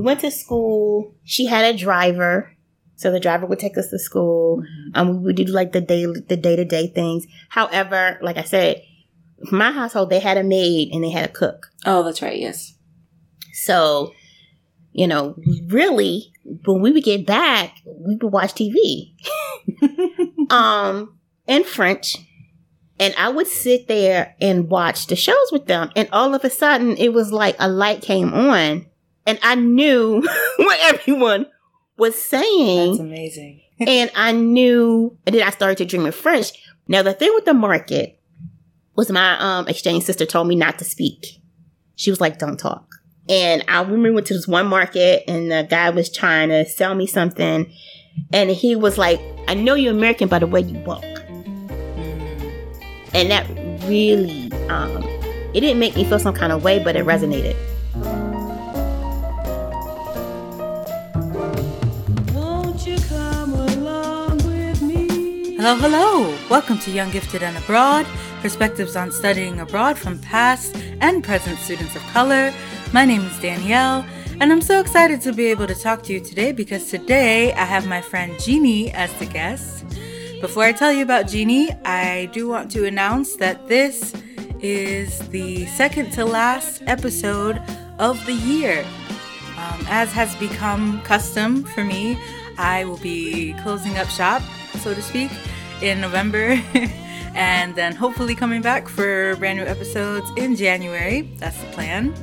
we went to school. She had a driver. So the driver would take us to school. Um, we would do like the daily, the day to day things. However, like I said, my household, they had a maid and they had a cook. Oh, that's right. Yes. So, you know, really, when we would get back, we would watch TV. um, in French. And I would sit there and watch the shows with them. And all of a sudden, it was like a light came on. And I knew what everyone was saying. That's amazing. and I knew, and then I started to dream in French. Now, the thing with the market was my um, exchange sister told me not to speak. She was like, don't talk. And I remember we went to this one market and the guy was trying to sell me something. And he was like, I know you're American by the way you walk. And that really, um, it didn't make me feel some kind of way, but it resonated. Hello, hello! Welcome to Young Gifted and Abroad, perspectives on studying abroad from past and present students of color. My name is Danielle, and I'm so excited to be able to talk to you today because today I have my friend Jeannie as the guest. Before I tell you about Jeannie, I do want to announce that this is the second to last episode of the year. Um, as has become custom for me, I will be closing up shop, so to speak, in November. and then hopefully coming back for brand new episodes in January. That's the plan.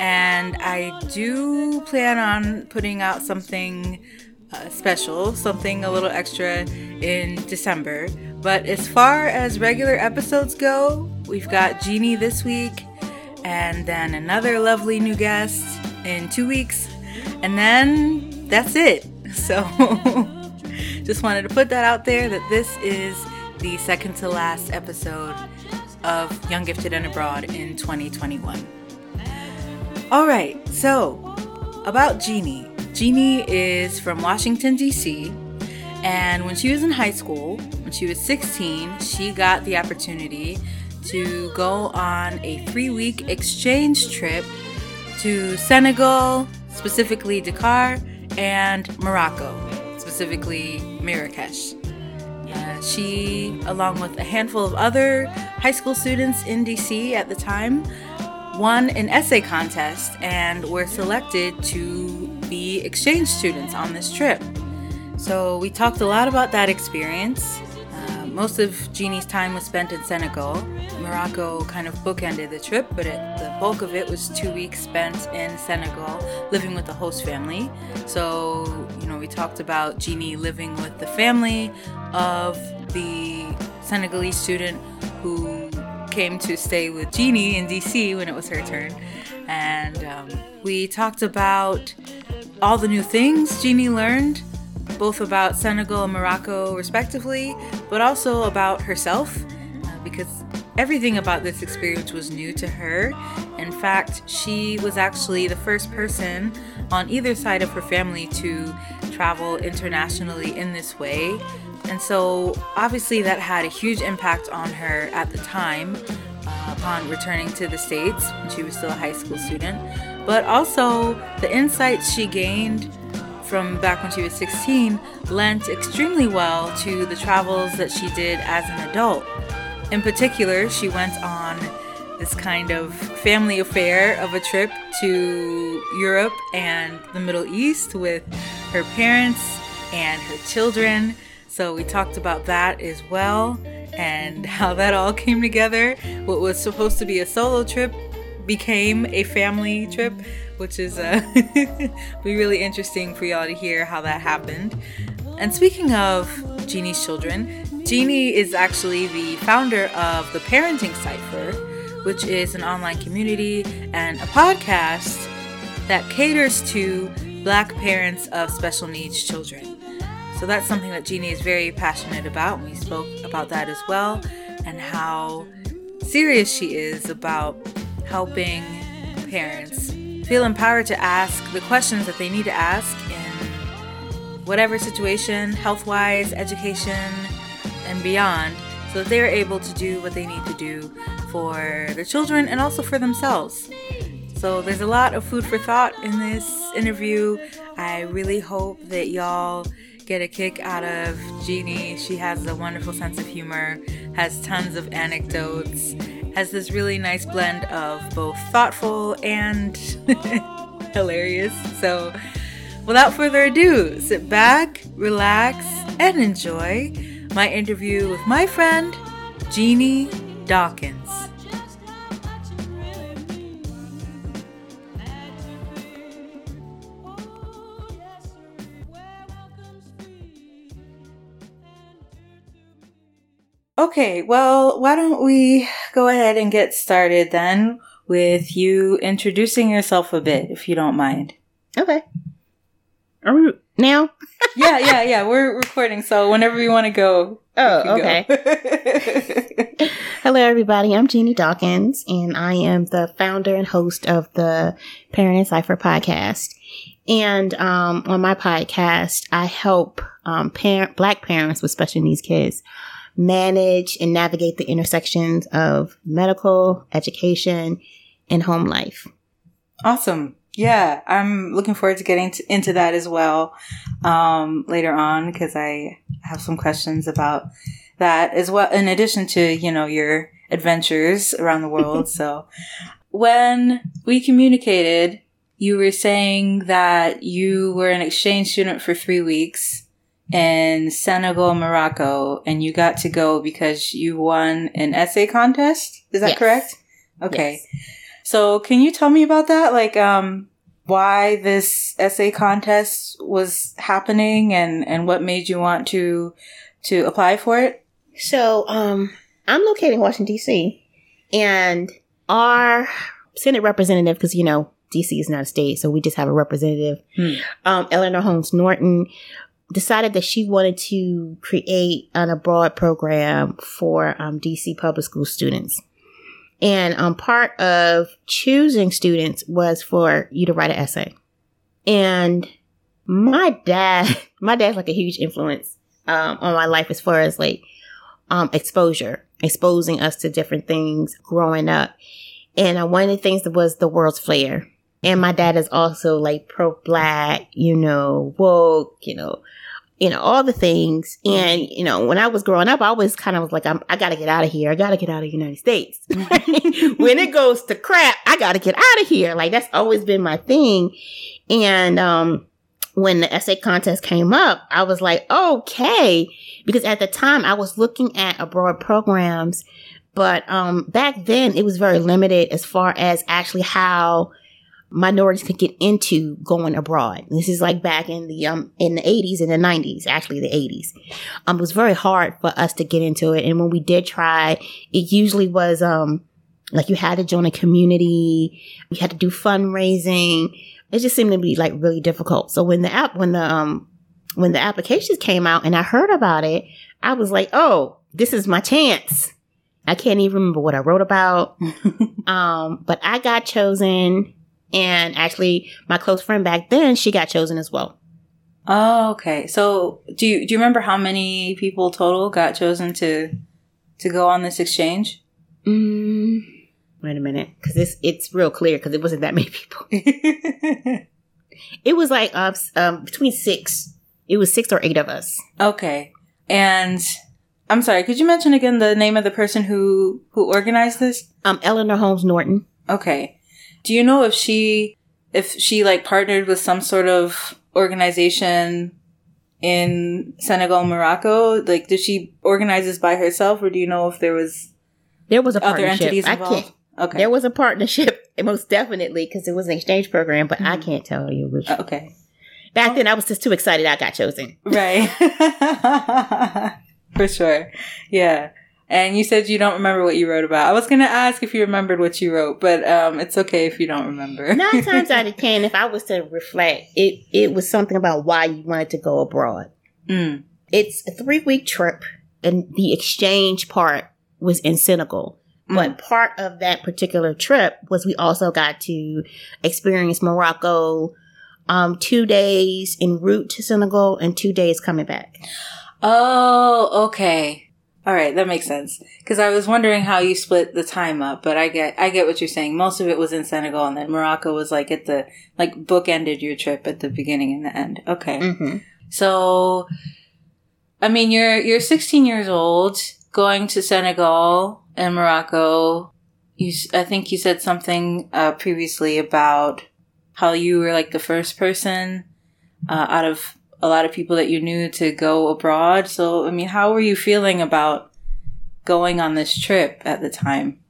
And I do plan on putting out something uh, special, something a little extra in December. But as far as regular episodes go, we've got Jeannie this week, and then another lovely new guest in two weeks, and then that's it. So just wanted to put that out there that this is the second to last episode of Young Gifted and Abroad in 2021. All right, so about Jeannie. Jeannie is from Washington, D.C., and when she was in high school, when she was 16, she got the opportunity to go on a three week exchange trip to Senegal, specifically Dakar, and Morocco, specifically Marrakesh. Uh, she, along with a handful of other high school students in DC at the time, won an essay contest and were selected to be exchange students on this trip. So we talked a lot about that experience. Most of Jeannie's time was spent in Senegal. Morocco kind of bookended the trip, but it, the bulk of it was two weeks spent in Senegal, living with the host family. So, you know, we talked about Jeannie living with the family of the Senegalese student who came to stay with Jeannie in DC when it was her turn. And um, we talked about all the new things Jeannie learned, both about Senegal and Morocco, respectively, but also about herself, uh, because everything about this experience was new to her. In fact, she was actually the first person on either side of her family to travel internationally in this way. And so, obviously, that had a huge impact on her at the time uh, upon returning to the States when she was still a high school student. But also, the insights she gained from back when she was 16 lent extremely well to the travels that she did as an adult. In particular, she went on this kind of family affair of a trip to Europe and the Middle East with her parents and her children. So we talked about that as well and how that all came together. What was supposed to be a solo trip became a family trip, which is uh, be really interesting for y'all to hear how that happened. And speaking of Jeannie's children, Jeannie is actually the founder of the Parenting Cipher, which is an online community and a podcast that caters to black parents of special needs children. So that's something that Jeannie is very passionate about. We spoke about that as well, and how serious she is about helping parents feel empowered to ask the questions that they need to ask in whatever situation, health wise, education, and beyond, so that they're able to do what they need to do for their children and also for themselves. So there's a lot of food for thought in this interview. I really hope that y'all get a kick out of Jeannie. She has a wonderful sense of humor, has tons of anecdotes, has this really nice blend of both thoughtful and hilarious. So without further ado, sit back, relax, and enjoy my interview with my friend, Jeannie Dawkins. Okay, well, why don't we go ahead and get started then with you introducing yourself a bit, if you don't mind. Okay. Are we now? yeah, yeah, yeah. We're recording, so whenever you want to go. Oh, okay. Go. Hello, everybody. I'm Jeannie Dawkins, and I am the founder and host of the Parenting Cipher podcast. And um, on my podcast, I help um, parent, Black parents with special needs kids manage and navigate the intersections of medical, education, and home life. Awesome. Yeah, I'm looking forward to getting to, into that as well um, later on because I have some questions about that as well. In addition to you know your adventures around the world. so when we communicated, you were saying that you were an exchange student for three weeks in Senegal, Morocco, and you got to go because you won an essay contest. Is that yes. correct? Okay. Yes. So can you tell me about that? Like, um, why this essay contest was happening and, and what made you want to, to apply for it? So, um, I'm located in Washington DC and our Senate representative, because, you know, DC is not a state, so we just have a representative, hmm. um, Eleanor Holmes Norton decided that she wanted to create an abroad program for um, DC public school students. And um, part of choosing students was for you to write an essay. And my dad, my dad's like a huge influence um, on my life as far as like um, exposure, exposing us to different things growing up. And uh, one of the things that was the World's Fair. And my dad is also like pro black, you know, woke, you know, you know, all the things. And, you know, when I was growing up, I always kind of was like, I'm, I gotta get out of here. I gotta get out of the United States. when it goes to crap, I gotta get out of here. Like that's always been my thing. And, um, when the essay contest came up, I was like, okay. Because at the time I was looking at abroad programs, but, um, back then it was very limited as far as actually how minorities could get into going abroad. This is like back in the um in the 80s and the 90s, actually the 80s. Um it was very hard for us to get into it and when we did try, it usually was um like you had to join a community, you had to do fundraising. It just seemed to be like really difficult. So when the app when the um when the applications came out and I heard about it, I was like, "Oh, this is my chance." I can't even remember what I wrote about. um, but I got chosen and actually, my close friend back then, she got chosen as well. Oh, okay. So, do you do you remember how many people total got chosen to to go on this exchange? Mm, wait a minute, because it's it's real clear because it wasn't that many people. it was like uh, um, between six. It was six or eight of us. Okay, and I'm sorry. Could you mention again the name of the person who who organized this? Um, Eleanor Holmes Norton. Okay. Do you know if she if she like partnered with some sort of organization in Senegal, Morocco? Like, did she organize this by herself, or do you know if there was there was a other entities involved? I can't. Okay, there was a partnership, most definitely, because it was an exchange program. But mm-hmm. I can't tell you which. Okay. Back then, I was just too excited. I got chosen. Right. For sure. Yeah. And you said you don't remember what you wrote about. I was going to ask if you remembered what you wrote, but um, it's okay if you don't remember. Nine times out of ten, if I was to reflect, it it was something about why you wanted to go abroad. Mm. It's a three week trip, and the exchange part was in Senegal. Mm. But part of that particular trip was we also got to experience Morocco, um, two days en route to Senegal and two days coming back. Oh, okay. All right, that makes sense. Because I was wondering how you split the time up, but I get I get what you're saying. Most of it was in Senegal, and then Morocco was like at the like bookended your trip at the beginning and the end. Okay, Mm-hmm. so I mean you're you're 16 years old going to Senegal and Morocco. You I think you said something uh, previously about how you were like the first person uh, out of a lot of people that you knew to go abroad. So, I mean, how were you feeling about going on this trip at the time?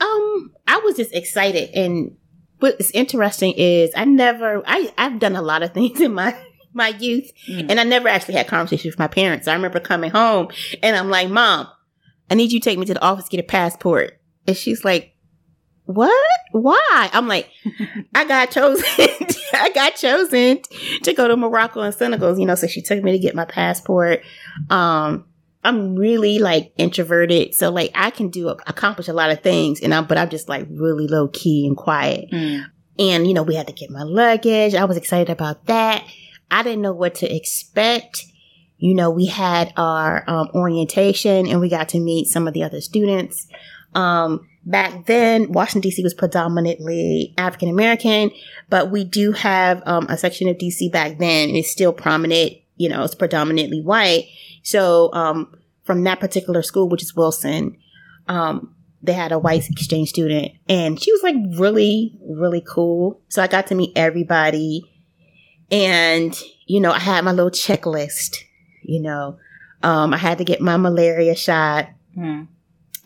Um, I was just excited, and what's interesting is I never, I I've done a lot of things in my my youth, Mm. and I never actually had conversations with my parents. I remember coming home, and I'm like, "Mom, I need you to take me to the office to get a passport," and she's like, "What? Why?" I'm like, "I got chosen. I got chosen to go to Morocco and Senegal, you know." So she took me to get my passport. Um, I'm really like introverted, so like I can do accomplish a lot of things, and I'm but I'm just like really low key and quiet. Mm. And you know, we had to get my luggage. I was excited about that. I didn't know what to expect. You know, we had our um, orientation, and we got to meet some of the other students. Um, back then, Washington D.C. was predominantly African American, but we do have um, a section of D.C. back then, and it's still prominent. You know, it's predominantly white. So, um, from that particular school, which is Wilson, um, they had a white exchange student, and she was like really, really cool. So I got to meet everybody, and you know, I had my little checklist. You know, um, I had to get my malaria shot. Mm.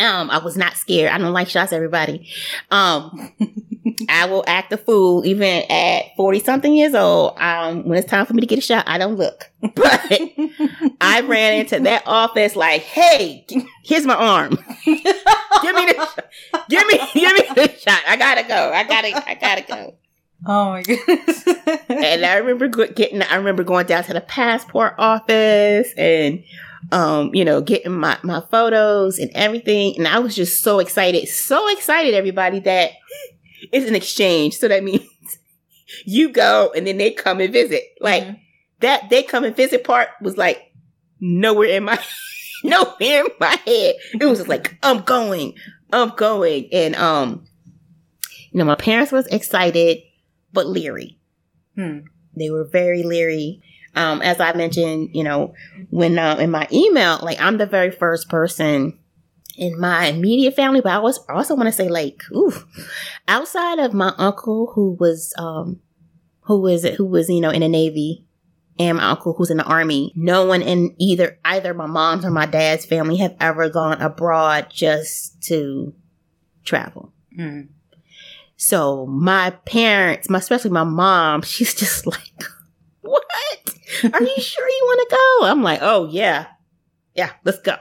Um, I was not scared. I don't like shots, everybody. Um, I will act a fool even at 40 something years old. Um, when it's time for me to get a shot, I don't look. But I ran into that office like, hey, here's my arm. give me the shot. Give me, give me the shot. I gotta go. I gotta, I gotta go. oh my goodness. And I remember getting, I remember going down to the passport office and, um, you know, getting my, my photos and everything. And I was just so excited, so excited, everybody, that it's an exchange. So that means you go and then they come and visit. Like Mhm. that, they come and visit part was like nowhere in my, nowhere in my head. It was just like, I'm going, I'm going. And, um, you know, my parents was excited, but leery Hmm. they were very leery. Um, as I mentioned, you know, when uh, in my email, like I'm the very first person in my immediate family, but I was also want to say like, ooh, outside of my uncle who was um, who was who was you know in the navy, and my uncle who's in the army, no one in either either my mom's or my dad's family have ever gone abroad just to travel. Mm. So my parents, my especially my mom, she's just like, "What? Are you sure you want to go?" I'm like, "Oh yeah, yeah, let's go."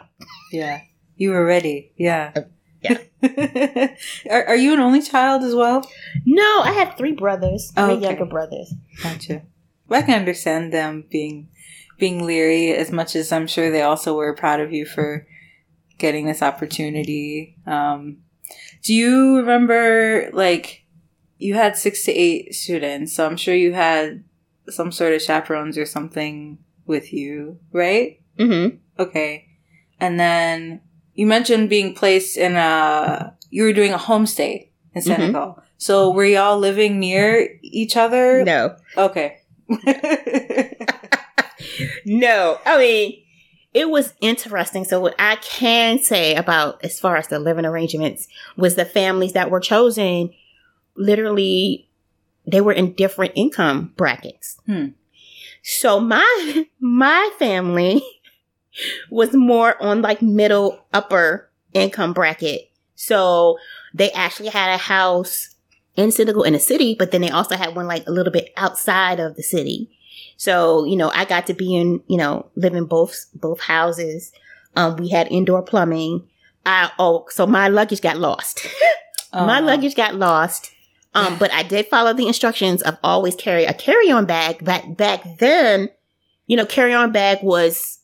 Yeah. You were ready. Yeah. Uh, yeah. are, are you an only child as well? No, I have three brothers, Oh, three okay. younger brothers. Gotcha. Well, I can understand them being being leery as much as I'm sure they also were proud of you for getting this opportunity. Um, do you remember like you had six to eight students, so I'm sure you had some sort of chaperones or something with you, right? Mm-hmm. Okay. And then you mentioned being placed in a you were doing a homestay in Senegal. So were y'all living near each other? No, Okay. no. I mean, it was interesting. So what I can say about as far as the living arrangements was the families that were chosen. Literally, they were in different income brackets. Hmm. So my my family was more on like middle upper income bracket. So they actually had a house in Senegal in the city, but then they also had one like a little bit outside of the city. So, you know, I got to be in, you know, live in both both houses. Um, we had indoor plumbing. I oh, so my luggage got lost. my luggage got lost. Um, but I did follow the instructions of always carry a carry-on bag. Back back then, you know, carry-on bag was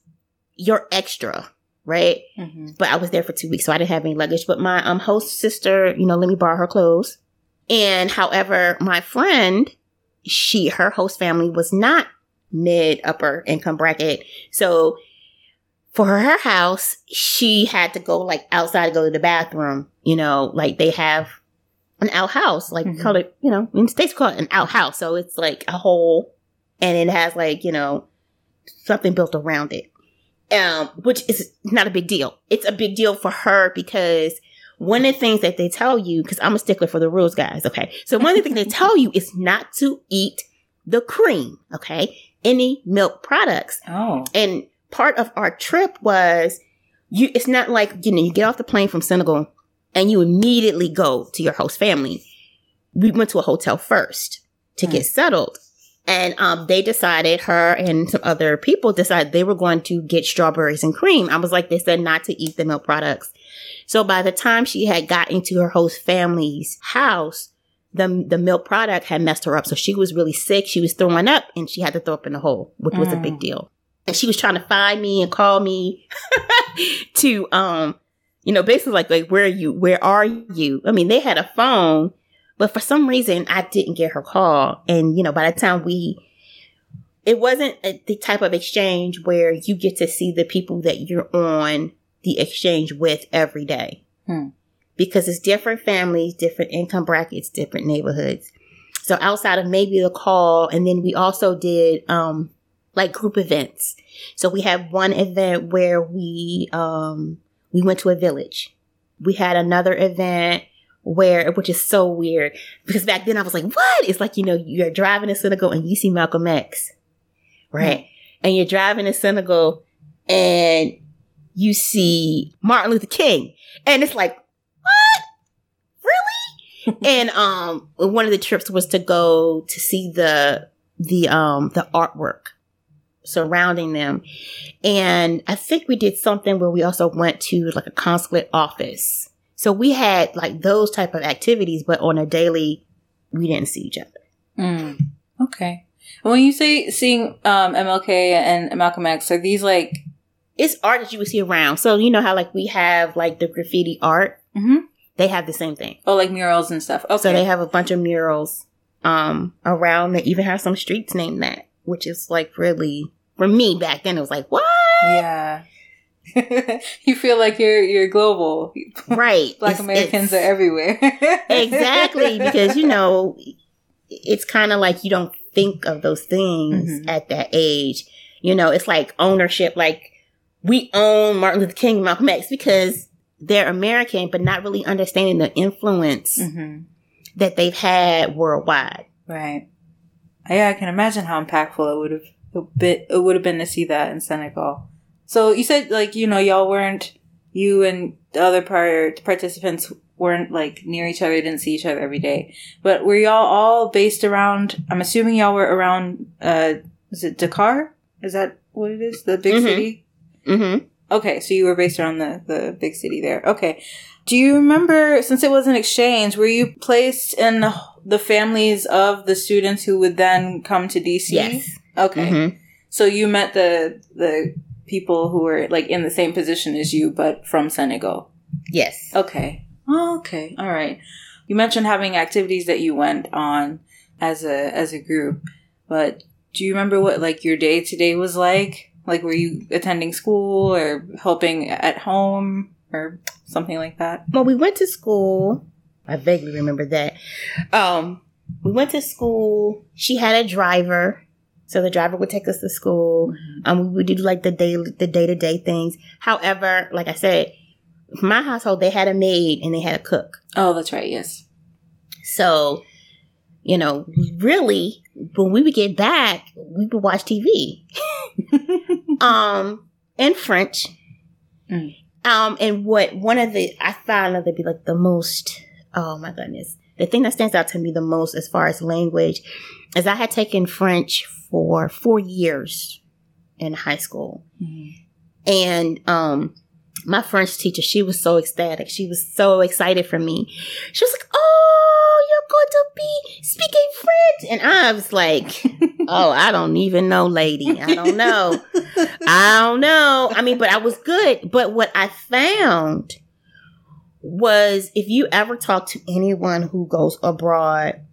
your extra, right? Mhm. But I was there for two weeks, so I didn't have any luggage. But my um host sister, you know, let me borrow her clothes. And however, my friend, she her host family was not mid upper income bracket. So for her house, she had to go like outside to go to the bathroom. You know, like they have an outhouse, like Mhm. call it, you know, in the States call it an outhouse. So it's like a hole and it has like, you know, something built around it. Um, which is not a big deal. It's a big deal for her because one of the things that they tell you, because I'm a stickler for the rules, guys, okay? So one of the things they tell you is not to eat the cream, okay? Any milk products. Oh. And part of our trip was you it's not like, you know, you get off the plane from Senegal and you immediately go to your host family. We went to a hotel first to get settled. And um, they decided, her and some other people decided they were going to get strawberries and cream. I was like, they said not to eat the milk products. So by the time she had gotten to her host family's house, the the milk product had messed her up. So she was really sick. She was throwing up and she had to throw up in the hole, which was a big Mm. deal. And she was trying to find me and call me to um, you know, basically like like where are you? Where are you? I mean, they had a phone, but for some reason I didn't get her call. And you know, by the time we it wasn't a, the type of exchange where you get to see the people that you're on the exchange with every day. Hmm. Because it's different families, different income brackets, different neighborhoods. So outside of maybe the call, and then we also did um like group events. So we had one event where we um we went to a village. We had another event where which is so weird because back then I was like, what? It's like, you know, you're driving to Senegal and you see Malcolm X. Right? And you're driving to Senegal and you see Martin Luther King. And it's like, what? Really? and um one of the trips was to go to see the the um the artwork surrounding them. And I think we did something where we also went to like a consulate office. So we had like those type of activities, but on a daily we didn't see each other. Mm. Okay. When you say seeing um, MLK and Malcolm X, are these like? It's art that you would see around. So you know how like we have like the graffiti art? Mm-hmm. They have the same thing. Oh, like murals and stuff. Okay. So they have a bunch of murals um around. They even have some streets named that, which is like really for me back then. It was like what? yeah. you feel like you're you're global. Right? Black It's- Americans it's- are everywhere. exactly because you know it's kind of like you don't think of those things Mhm. at that age. You know, it's like ownership. Like we own Martin Luther King, and Malcolm X because they're American, but not really understanding the influence hmm that they've had worldwide. Right. Yeah, I can imagine how impactful it would have been. It would have been to see that in Senegal. So you said like you know y'all weren't you and the other part participants weren't like near each other, didn't see each other every day. But were y'all all based around? I'm assuming y'all were around. uh Is it Dakar? Is that what it is? The big Mhm. city. Mm-hmm. Okay, so you were based around the the big city there. Okay. Do you remember since it was an exchange, were you placed in the, the families of the students who would then come to DC? Yes. Okay. Mm-hmm. So you met the the people who were like in the same position as you but from Senegal. Yes. Okay. Oh, okay. All right. You mentioned having activities that you went on as a as a group, but do you remember what like your day to day was like? Like were you attending school or helping at home or something like that? Well, we went to school. I vaguely remember that. Um, we went to school. She had a driver, so the driver would take us to school. Um, we would do like the daily, the day to day things. However, like I said, my household they had a maid and they had a cook. Oh, that's right. Yes. So, you know, really, when we would get back, we would watch TV. um, in French. Mm. Um, and what one of the I found that to be like the most oh my goodness. The thing that stands out to me the most as far as language is I had taken French for four years in high school. And um my French teacher, she was so ecstatic. She was so excited for me. She was like, Oh, you're going to be speaking French. And I was like, Oh, I don't even know, lady. I don't know. I don't know. I mean, but I was good. But what I found was if you ever talk to anyone who goes abroad,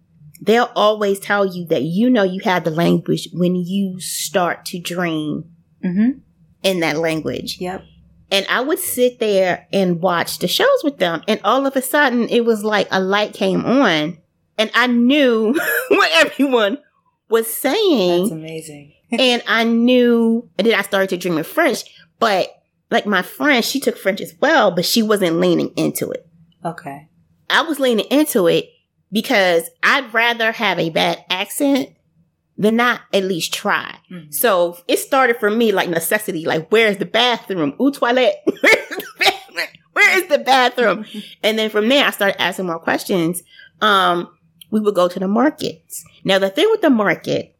they'll always tell you that you know you have the language when you start to dream Mm-hmm. in that language. Yep. And I would sit there and watch the shows with them. And all of a sudden, it was like a light came on. And I knew what everyone was saying. That's amazing. and I knew, and then I started to dream in French. But like my friend, she took French as well, but she wasn't leaning into it. Okay. I was leaning into it because I'd rather have a bad accent than not at least try. Mhm. So it started for me like necessity, like where's the bathroom? Ooh, toilet. Where's the bathroom? Where is the bathroom? and then from there, I started asking more questions. Um, we would go to the markets. Now the thing with the market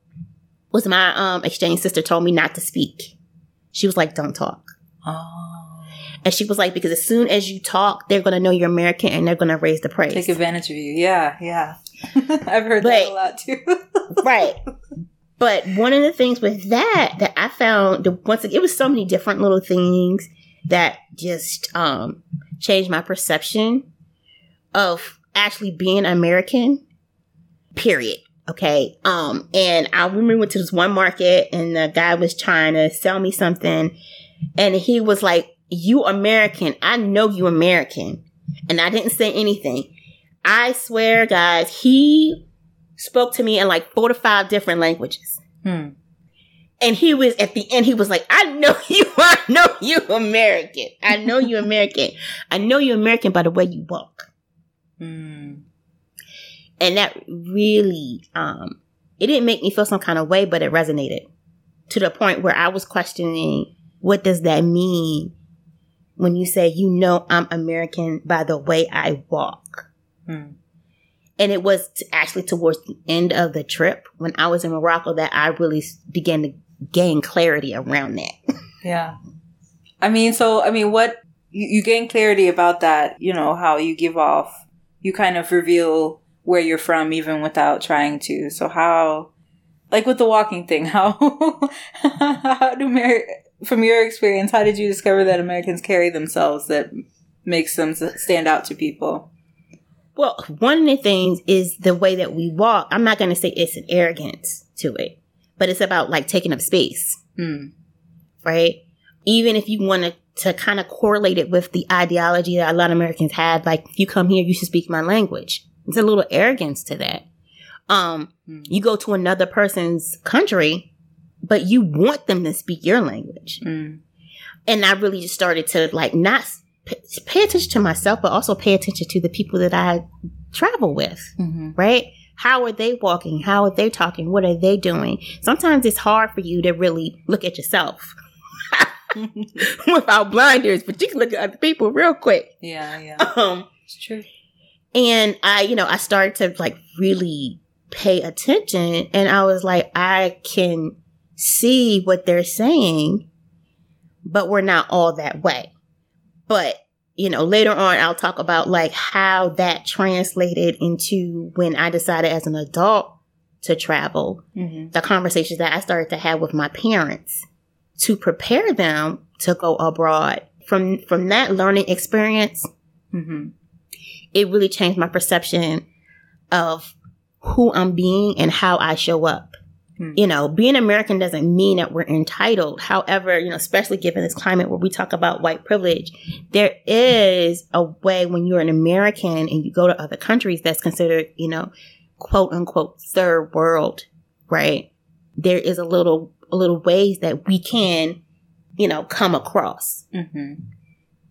was my um exchange sister told me not to speak. She was like, "Don't talk." Oh. And she was like, because as soon as you talk, they're gonna know you're American and they're gonna raise the price. Take advantage of you. Yeah, yeah. I've heard But- that a lot too. right. But one of the things with that that I found the once again, it was so many different little things that just um changed my perception of actually being American. Period. Okay. Um, and I remember we went to this one market and the guy was trying to sell me something and he was like, You American, I know you American. And I didn't say anything. I swear, guys, he spoke to me in like four to five different languages. Hmm. And he was at the end, he was like, I know you, I know you American. I know you American. I know you American by the way you walk. Hmm. And that really, um, it didn't make me feel some kind of way, but it resonated to the point where I was questioning, what does that mean when you say, you know, I'm American by the way I walk? Hmm. And it was t- actually towards the end of the trip when I was in Morocco that I really s- began to gain clarity around that. Yeah. I mean, so, I mean, what, you, you gain clarity about that, you know, how you give off, you kind of reveal where you're from even without trying to. So how, like with the walking thing, how, how do, Amer- from your experience, how did you discover that Americans carry themselves that makes them stand out to people? Well, one of the things is the way that we walk. I'm not going to say it's an arrogance to it, but it's about like taking up space, Hmm. right? Even if you want to to kind of correlate it with the ideology that a lot of Americans have, like if you come here, you should speak my language. It's a little arrogance to that. Um, Hmm. you go to another person's country, but you want them to speak your language. Hmm. and I really just started to like not p- pay attention to myself, but also pay attention to the people that I travel with. hmm Right? How are they walking? How are they talking? What are they doing? Sometimes it's hard for you to really look at yourself without blinders, but you can look at other people real quick. yeah, yeah. Um, It's true. and I, you know, I started to like really pay attention and I was like, I can see what they're saying, but we're not all that way. But, you know, later on, I'll talk about like how that translated into when I decided as an adult to travel, hmm the conversations that I started to have with my parents to prepare them to go abroad. From, from that learning experience, hmm it really changed my perception of who I'm being and how I show up. Hmm. You know, being American doesn't mean that we're entitled. However, you know, especially given this climate where we talk about white privilege, there is a way when you're an American and you go to other countries that's considered, you know, quote unquote third world, right? There is a little, a little ways that we can, you know, come across. hmm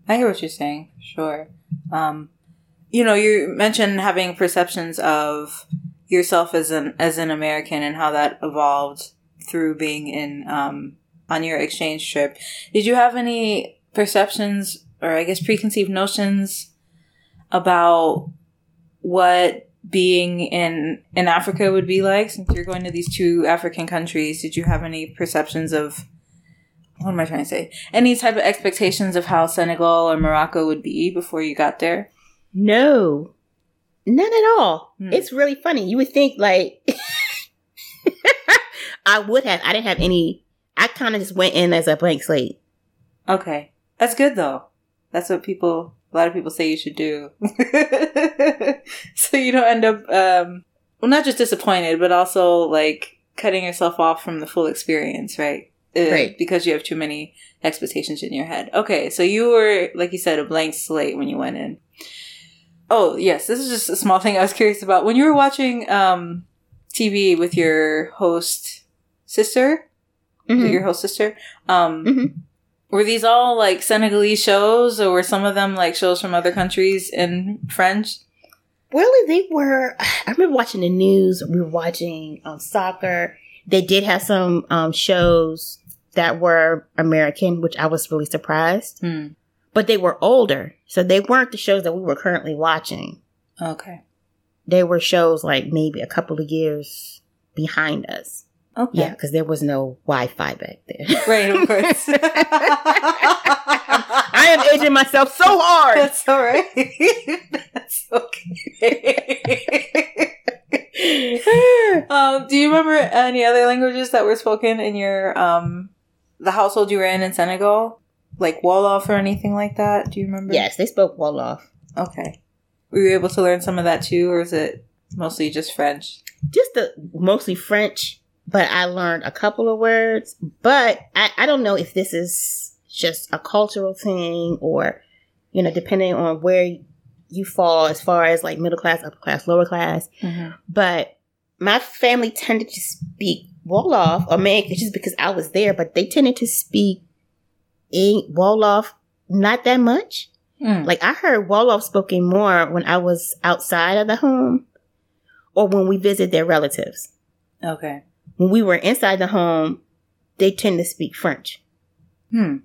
I hear what you're saying. Sure. Um, you know, you mentioned having perceptions of yourself as an as an American and how that evolved through being in um, on your exchange trip. Did you have any perceptions or I guess preconceived notions about what being in in Africa would be like since you're going to these two African countries? Did you have any perceptions of what am I trying to say? Any type of expectations of how Senegal or Morocco would be before you got there? No, none at all. Hmm. It's really funny. You would think like I would have. I didn't have any. I kind of just went in as a blank slate. Okay. That's good though. That's what people a lot of people say you should do. so you don't end up um well not just disappointed, but also like cutting yourself off from the full experience, right? uh, Right. because you have too many expectations in your head. Okay, so you were, like you said, a blank slate when you went in. Oh, yes, this is just a small thing I was curious about. When you were watching um, TV with your host sister, Mhm. your host sister, um, Mhm. were these all like Senegalese shows or were some of them like shows from other countries in French? Really, they were. I remember watching the news. We were watching um, soccer. They did have some um, shows that were American, which I was really surprised. Hmm. But they were older, so they weren't the shows that we were currently watching. Okay. They were shows like maybe a couple of years behind us. Okay. Yeah, because there was no Wi-Fi back there. Right, of course. I am aging myself so hard. That's all right. That's okay. um, do you remember any other languages that were spoken in your um the household you were in in Senegal, like Wolof or anything like that? Do you remember? yes, they spoke Wolof. Okay. Were you able to learn some of that too, or is it mostly just French? just the mostly French, but I learned a couple of words. But I, I don't know if this is just a cultural thing or, you know, depending on where you fall as far as like middle class, upper class, lower class. Mm-hmm. But my family tended to speak Wolof, or maybe just because I was there, but they tended to speak in Wolof not that much. Mm. Like I heard Wolof spoken more when I was outside of the home or when we visit their relatives. Okay. When we were inside the home, they tend to speak French. Hmm.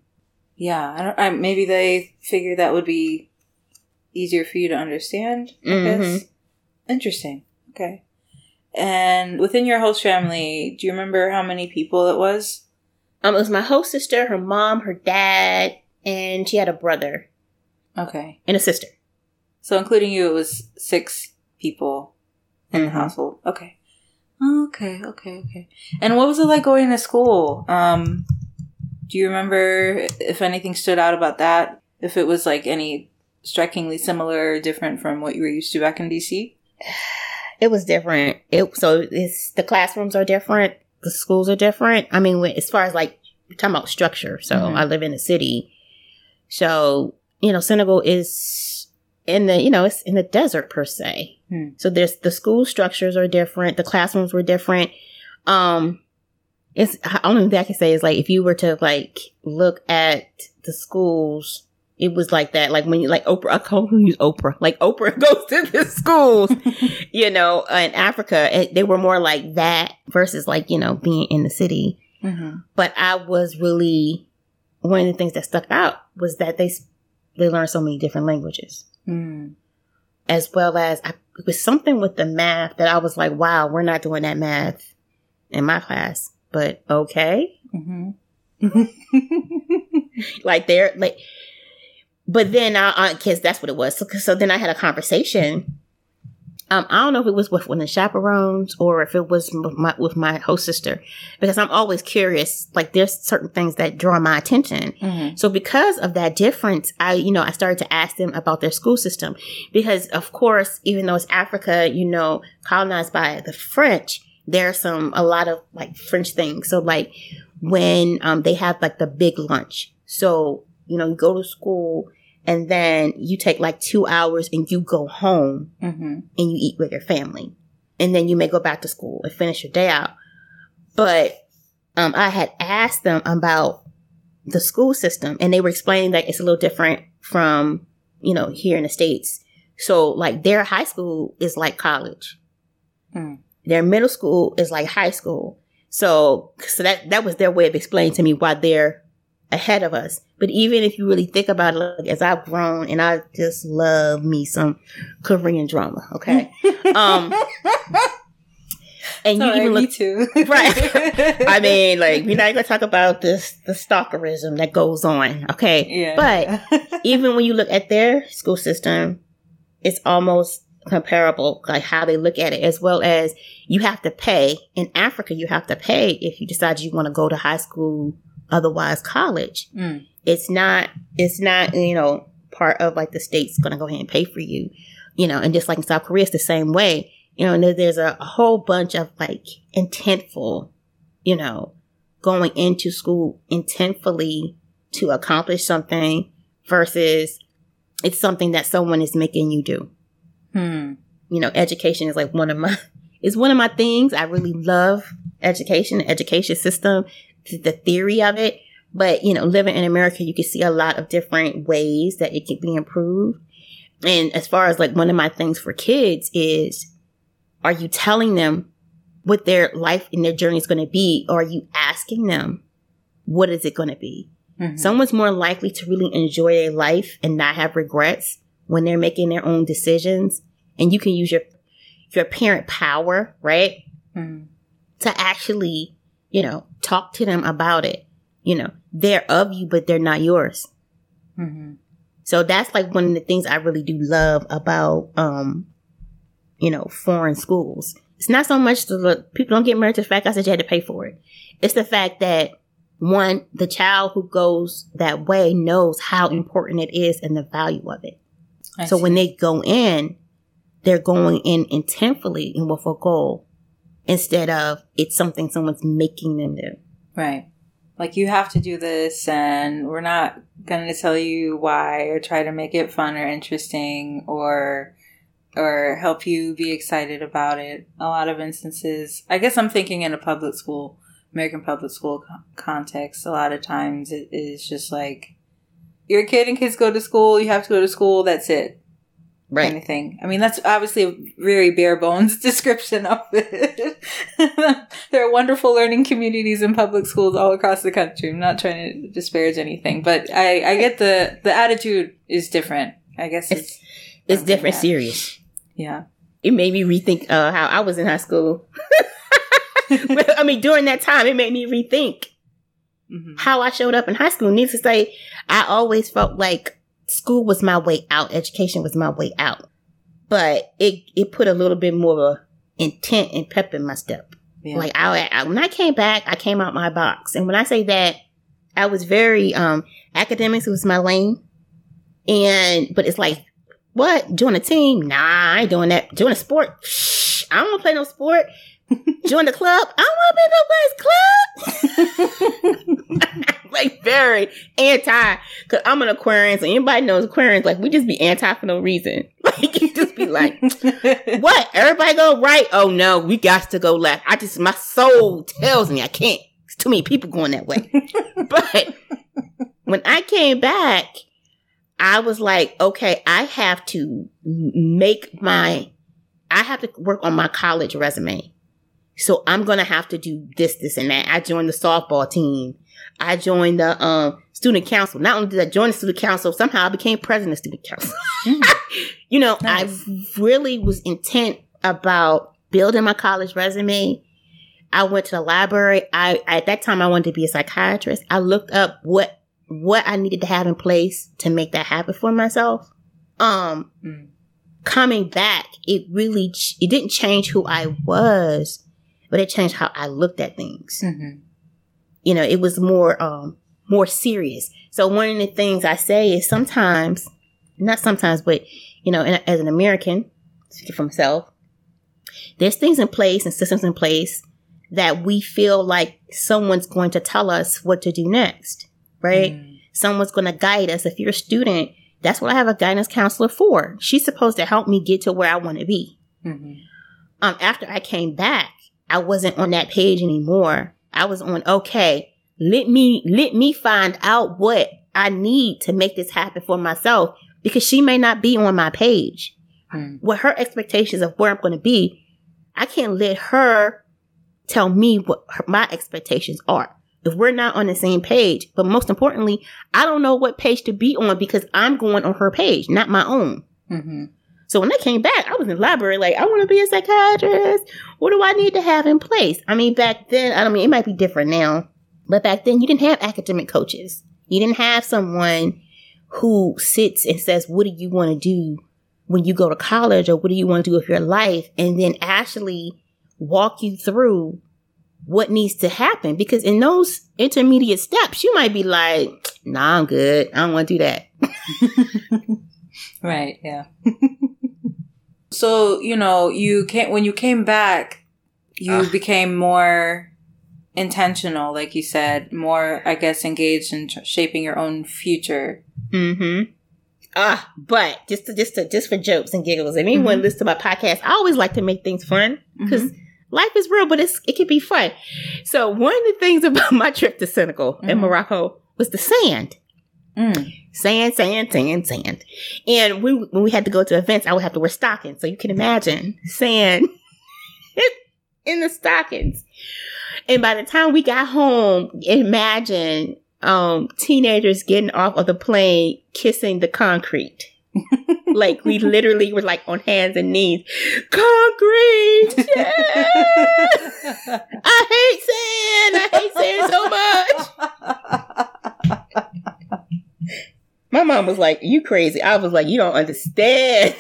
Yeah. I don't. I, maybe they figured that would be easier for you to understand. I Mhm. guess. Interesting. Okay. And within your host family, do you remember how many people it was? Um, it was my host sister, her mom, her dad, and she had a brother Okay. and a sister. So including you, it was six people in the Mhm. household. Okay. Okay. Okay. Okay. And what was it like going to school? Um, do you remember if anything stood out about that? If it was like any strikingly similar or different from what you were used to back in DC? It was different. It so it's the classrooms are different, the schools are different. I mean, when, as far as like talking about structure. So Mhm. I live in a city, so you know, Senegal is in the you know it's in the desert per se. Hmm. So there's the school structures are different, the classrooms were different. Um, it's only thing I can say is like if you were to like look at the schools. It was like that, like when you like Oprah. I call use Oprah. Like Oprah goes to the schools, you know, in Africa, they were more like that versus like, you know, being in the city. mm-hmm. But I was really, one of the things that stuck out was that they, they learned so many different languages Mm. as well as I, it was something with the math that I was like, wow, we're not doing that math in my class, but okay. Mm-hmm. Like they're like, but then I, I guess that's what it was. So, so then I had a conversation. Um, I don't know if it was with one of the chaperones or if it was with my, with my host sister, because I'm always curious. Like there's certain things that draw my attention. Mm-hmm. So because of that difference, I, you know, I started to ask them about their school system because of course, even though it's Africa, you know, colonized by the French, there are some, a lot of like French things. So like when, um, they have like the big lunch. So, you know, you go to school and then you take like two hours and you go home Mm-hmm. and you eat with your family. And then you may go back to school and finish your day out. But um, I had asked them about the school system and they were explaining that it's a little different from, you know, here in the States. So like their high school is like college. Mm. Their middle school is like high school. So, so that, that was their way of explaining to me why they're ahead of us. But even if you really think about it, like, as I've grown and I just love me some Korean drama. Okay. um, and you Sorry, even me look, too. Right. I mean, like, we're not going to talk about this, the stalkerism that goes on. Okay. yeah. But even when you look at their school system, it's almost comparable, like how they look at it, as well as you have to pay. In Africa, you have to pay if you decide you want to go to high school, otherwise college. Mm. It's not, it's not, you know, part of like the state's going to go ahead and pay for you, you know, and just like in South Korea, it's the same way. You know, and there's a, whole bunch of like intentful, you know, going into school intentfully to accomplish something versus it's something that someone is making you do. Hmm. You know, education is like one of my is one of my things. I really love education, the education system, the theory of it. But you know, living in America, you can see a lot of different ways that it can be improved. And as far as like one of my things for kids is, are you telling them what their life and their journey is going to be, or are you asking them what is it going to be? Mm-hmm. Someone's more likely to really enjoy their life and not have regrets when they're making their own decisions. And you can use your your parent power, right? Mm-hmm. To actually, you know, talk to them about it. You know, they're of you, but they're not yours. Mm-hmm. So that's like one of the things I really do love about, um, you know, foreign schools. It's not so much the people don't get married to the fact I said you had to pay for it. It's the fact that one, the child who goes that way knows how important it is and the value of it. I so see. when they go in, they're going in intentfully and with a goal instead of it's something someone's making them do. Right. Like you have to do this and we're not going to tell you why or try to make it fun or interesting or or help you be excited about it. A lot of instances, I guess I'm thinking in a public school American public school context, a lot of times it is just like you're a kid and kids go to school, you have to go to school, that's it. Right. Kind of thing. I mean, that's obviously a very bare bones description of it. there are wonderful learning communities in public schools all across the country. I'm not trying to disparage anything, but I, I get the, the attitude is different. I guess it's, it's, it's different, serious. Yeah. It made me rethink uh, how I was in high school. I mean, during that time, it made me rethink mm-hmm. how I showed up in high school. Needless to say, I always felt like school was my way out, education was my way out. But it it put a little bit more intent and pep in my step. Yeah. Like I, I, when I came back, I came out my box, and when I say that, I was very um academics was my lane, and but it's like what Doing a team? Nah, I ain't doing that. Doing a sport? Shh, I don't want to play no sport. Join the club. I want to be nobody's club. like very anti. Cause I'm an Aquarian, so anybody knows Aquarians, like we just be anti for no reason. Like you just be like, what? Everybody go right? Oh no, we got to go left. I just my soul tells me I can't. It's too many people going that way. but when I came back, I was like, okay, I have to make my I have to work on my college resume. So I'm going to have to do this, this, and that. I joined the softball team. I joined the um, student council. Not only did I join the student council, somehow I became president of student council. Mm. you know, nice. I really was intent about building my college resume. I went to the library. I at that time I wanted to be a psychiatrist. I looked up what what I needed to have in place to make that happen for myself. Um, mm. coming back, it really it didn't change who I was but it changed how I looked at things. Mm-hmm. You know, it was more, um, more serious. So one of the things I say is sometimes, not sometimes, but you know, as an American, speaking for myself, there's things in place and systems in place that we feel like someone's going to tell us what to do next, right? Mm. Someone's going to guide us. If you're a student, that's what I have a guidance counselor for. She's supposed to help me get to where I want to be. Mm-hmm. Um, after I came back, I wasn't on that page anymore. I was on, okay, let me, let me find out what I need to make this happen for myself because she may not be on my page. Hmm. What her expectations of where I'm going to be, I can't let her tell me what her, my expectations are. If we're not on the same page, but most importantly, I don't know what page to be on because I'm going on her page, not my own. Mm-hmm. So when I came back, I was in the library like, I want to be a psychiatrist. What do I need to have in place? I mean, back then, I don't mean, it might be different now, but back then you didn't have academic coaches. You didn't have someone who sits and says, what do you want to do when you go to college or what do you want to do with your life? And then actually walk you through what needs to happen. Because in those intermediate steps, you might be like, nah, I'm good. I don't want to do that. right. Yeah. So, you know, you came, when you came back, you Ugh. became more intentional, like you said, more, I guess, engaged in tr- shaping your own future. Mm-hmm. Ah, but just to, just to, just for jokes and giggles, and anyone mm-hmm. listen to my podcast, I always like to make things fun because mm-hmm. life is real, but it's it can be fun. So one of the things about my trip to Senegal mm-hmm. and Morocco was the sand. Mm. Sand, sand, sand, sand. And we, when we had to go to events, I would have to wear stockings. So you can imagine sand in the stockings. And by the time we got home, imagine um, teenagers getting off of the plane kissing the concrete. like we literally were like on hands and knees. Concrete! Yeah! I hate sand! I hate sand so much! My mom was like, You crazy. I was like, You don't understand.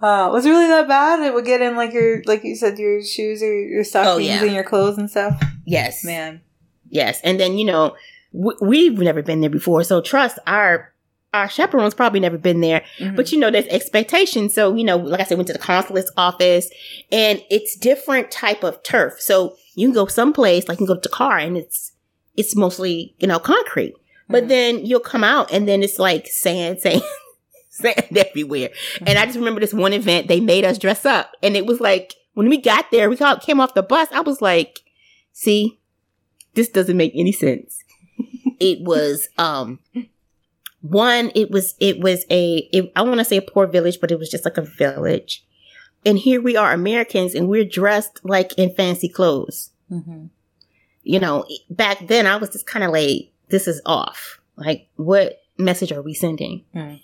Wow, was it really that bad? It would get in like your, like you said, your shoes or your stockings oh, yeah. and your clothes and stuff. Yes, man. Yes, and then you know w- we've never been there before, so trust our our chaperones probably never been there. Mm-hmm. But you know, there's expectations. So you know, like I said, went to the consulate's office, and it's different type of turf. So you can go someplace like you can go to car, and it's it's mostly you know concrete. Mm-hmm. But then you'll come out, and then it's like sand, sand sand everywhere. Mm-hmm. And I just remember this one event, they made us dress up. And it was like, when we got there, we came off the bus, I was like, see, this doesn't make any sense. it was, um, one, it was, it was a. It, I want to say a poor village, but it was just like a village. And here we are, Americans, and we're dressed like in fancy clothes. Mm-hmm. You know, back then I was just kind of like, this is off. Like, what message are we sending? Mm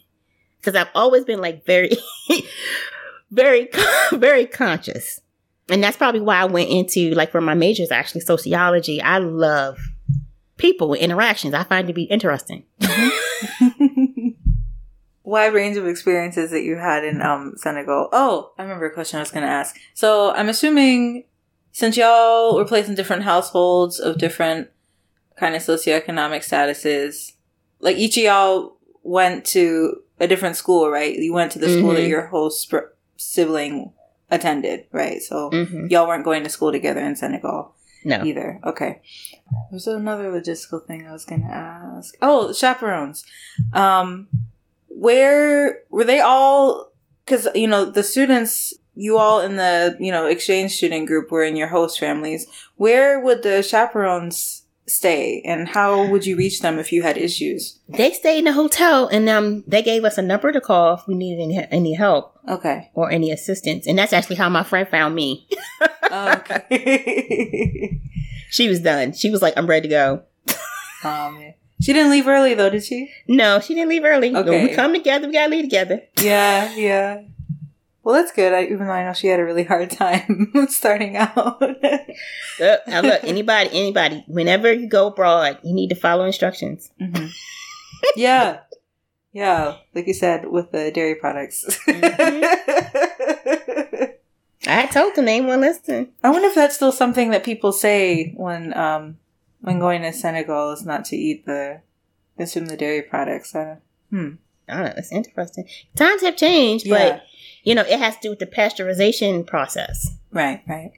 because I've always been like very, very, very conscious. And that's probably why I went into like for my major is actually sociology. I love people interactions. I find to be interesting. Wide range of experiences that you had in um, Senegal. Oh, I remember a question I was going to ask. So I'm assuming since y'all were placed in different households of different kind of socioeconomic statuses, like each of y'all went to a different school, right? You went to the mm-hmm. school that mm-hmm. your whole sp- sibling attended, right? So mm-hmm. y'all weren't going to school together in Senegal. No. Either. Okay. There's another logistical thing I was going to ask. Oh, chaperones. Um, where were they all? Because, you know, the students, you all in the, you know, exchange student group were in your host families. Where would the chaperones stay and how would you reach them if you had issues? They stayed in the hotel and um they gave us a number to call if we needed any any help. Okay. Or any assistance. And that's actually how my friend found me. okay. she was done. She was like, I'm ready to go. oh man. She didn't leave early though, did she? No, she didn't leave early. Okay. When we come together, we gotta leave together. Yeah, yeah. Well, that's good. I, even though I know she had a really hard time starting out. look, now look, anybody, anybody, whenever you go abroad, you need to follow instructions. Mm-hmm. yeah, yeah. Like you said, with the dairy products. Mm-hmm. I told them they won't listen. I wonder if that's still something that people say when um when going to Senegal is not to eat the consume the dairy products. Uh, hmm. I don't know. It's interesting. Times have changed, yeah. but you know, it has to do with the pasteurization process. Right, right.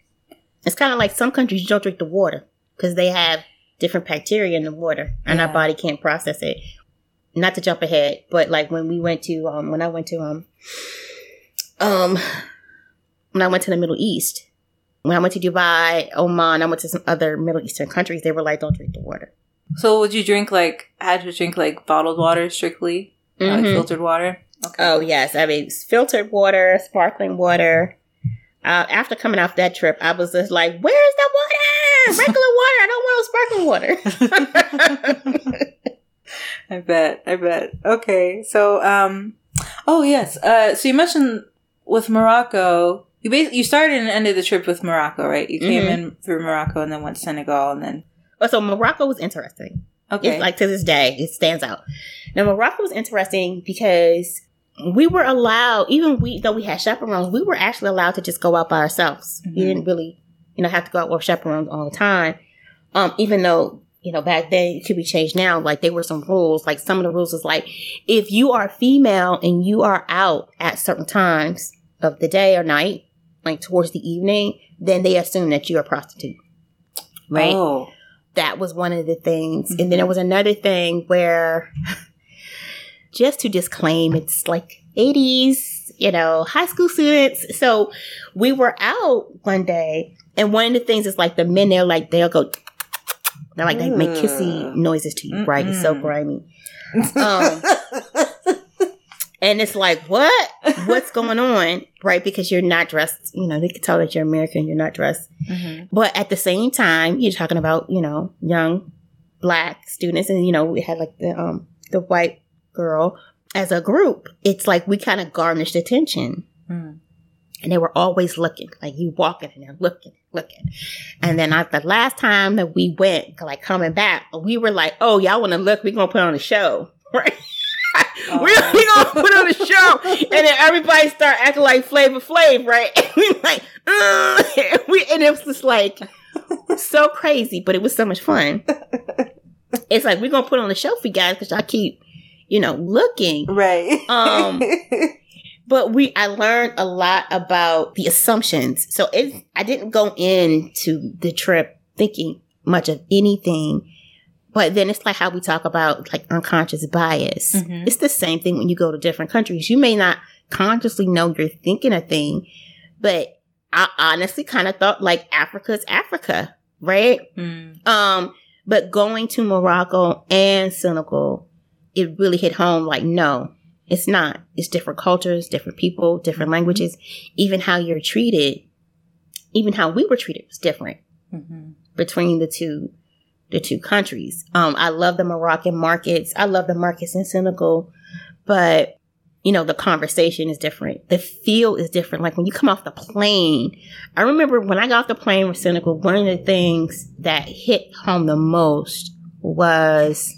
It's kind of like some countries you don't drink the water because they have different bacteria in the water and yeah. our body can't process it. Not to jump ahead, but like when we went to, um, when I went to, um, um, when I went to the Middle East, when I went to Dubai, Oman, I went to some other Middle Eastern countries, they were like, don't drink the water. So would you drink like, had to drink like bottled water strictly? Mm-hmm. Like filtered water? Okay. Oh yes, I mean filtered water, sparkling water. Uh, after coming off that trip, I was just like, "Where's the water? Regular water. I don't want no sparkling water." I bet. I bet. Okay, so um, oh yes. Uh, so you mentioned with Morocco, you basically you started and ended the trip with Morocco, right? You came mm-hmm. in through Morocco and then went to Senegal and then. Oh, so Morocco was interesting. Okay. It's like to this day, it stands out. Now Morocco was interesting because we were allowed, even we though we had chaperones, we were actually allowed to just go out by ourselves. Mm-hmm. We didn't really, you know, have to go out with chaperones all the time. Um, even though you know back then it could be changed now. Like there were some rules. Like some of the rules was like if you are female and you are out at certain times of the day or night, like towards the evening, then they assume that you're a prostitute. Right? Oh. That was one of the things. And then there was another thing where just to disclaim it's like 80s, you know, high school students. So we were out one day and one of the things is like the men they're like they'll go they're like they make kissy noises to you, right? It's so grimy. Um, and it's like, what? What's going on? Right? Because you're not dressed, you know, they can tell that you're American, you're not dressed. Mhm. But at the same time, you're talking about, you know, young black students and you know, we had like the um the white girl as a group. It's like we kind of garnished attention. Mm. And they were always looking, like you walking and they're looking, looking. And then at the last time that we went, like coming back, we were like, oh, y'all want to look? We're going to put on a show. Right? Oh. we're to put on a show. And then everybody start acting like Flavor Flav, right? And we like, "Ugh." we, and it was just like so crazy, but it was so much fun. It's like, we're to put on a show for you guys because y'all keep, you know, looking. Right. Um, but we I learned a lot about the assumptions. So it I didn't go into the trip thinking much of anything. But then it's like how we talk about like unconscious bias. Mhm. It's the same thing when you go to different countries. You may not consciously know you're thinking a thing, but I honestly kind of thought like Africa's Africa, right? Mm. Um, but going to Morocco and Senegal, it really hit home like, no, it's not. It's different cultures, different people, different languages. Even how you're treated, even how we were treated was different Mhm. between the two the two countries. Um, I love the Moroccan markets. I love the markets in Senegal, but you know, the conversation is different. The feel is different. Like when you come off the plane, I remember when I got off the plane with Senegal, one of the things that hit home the most was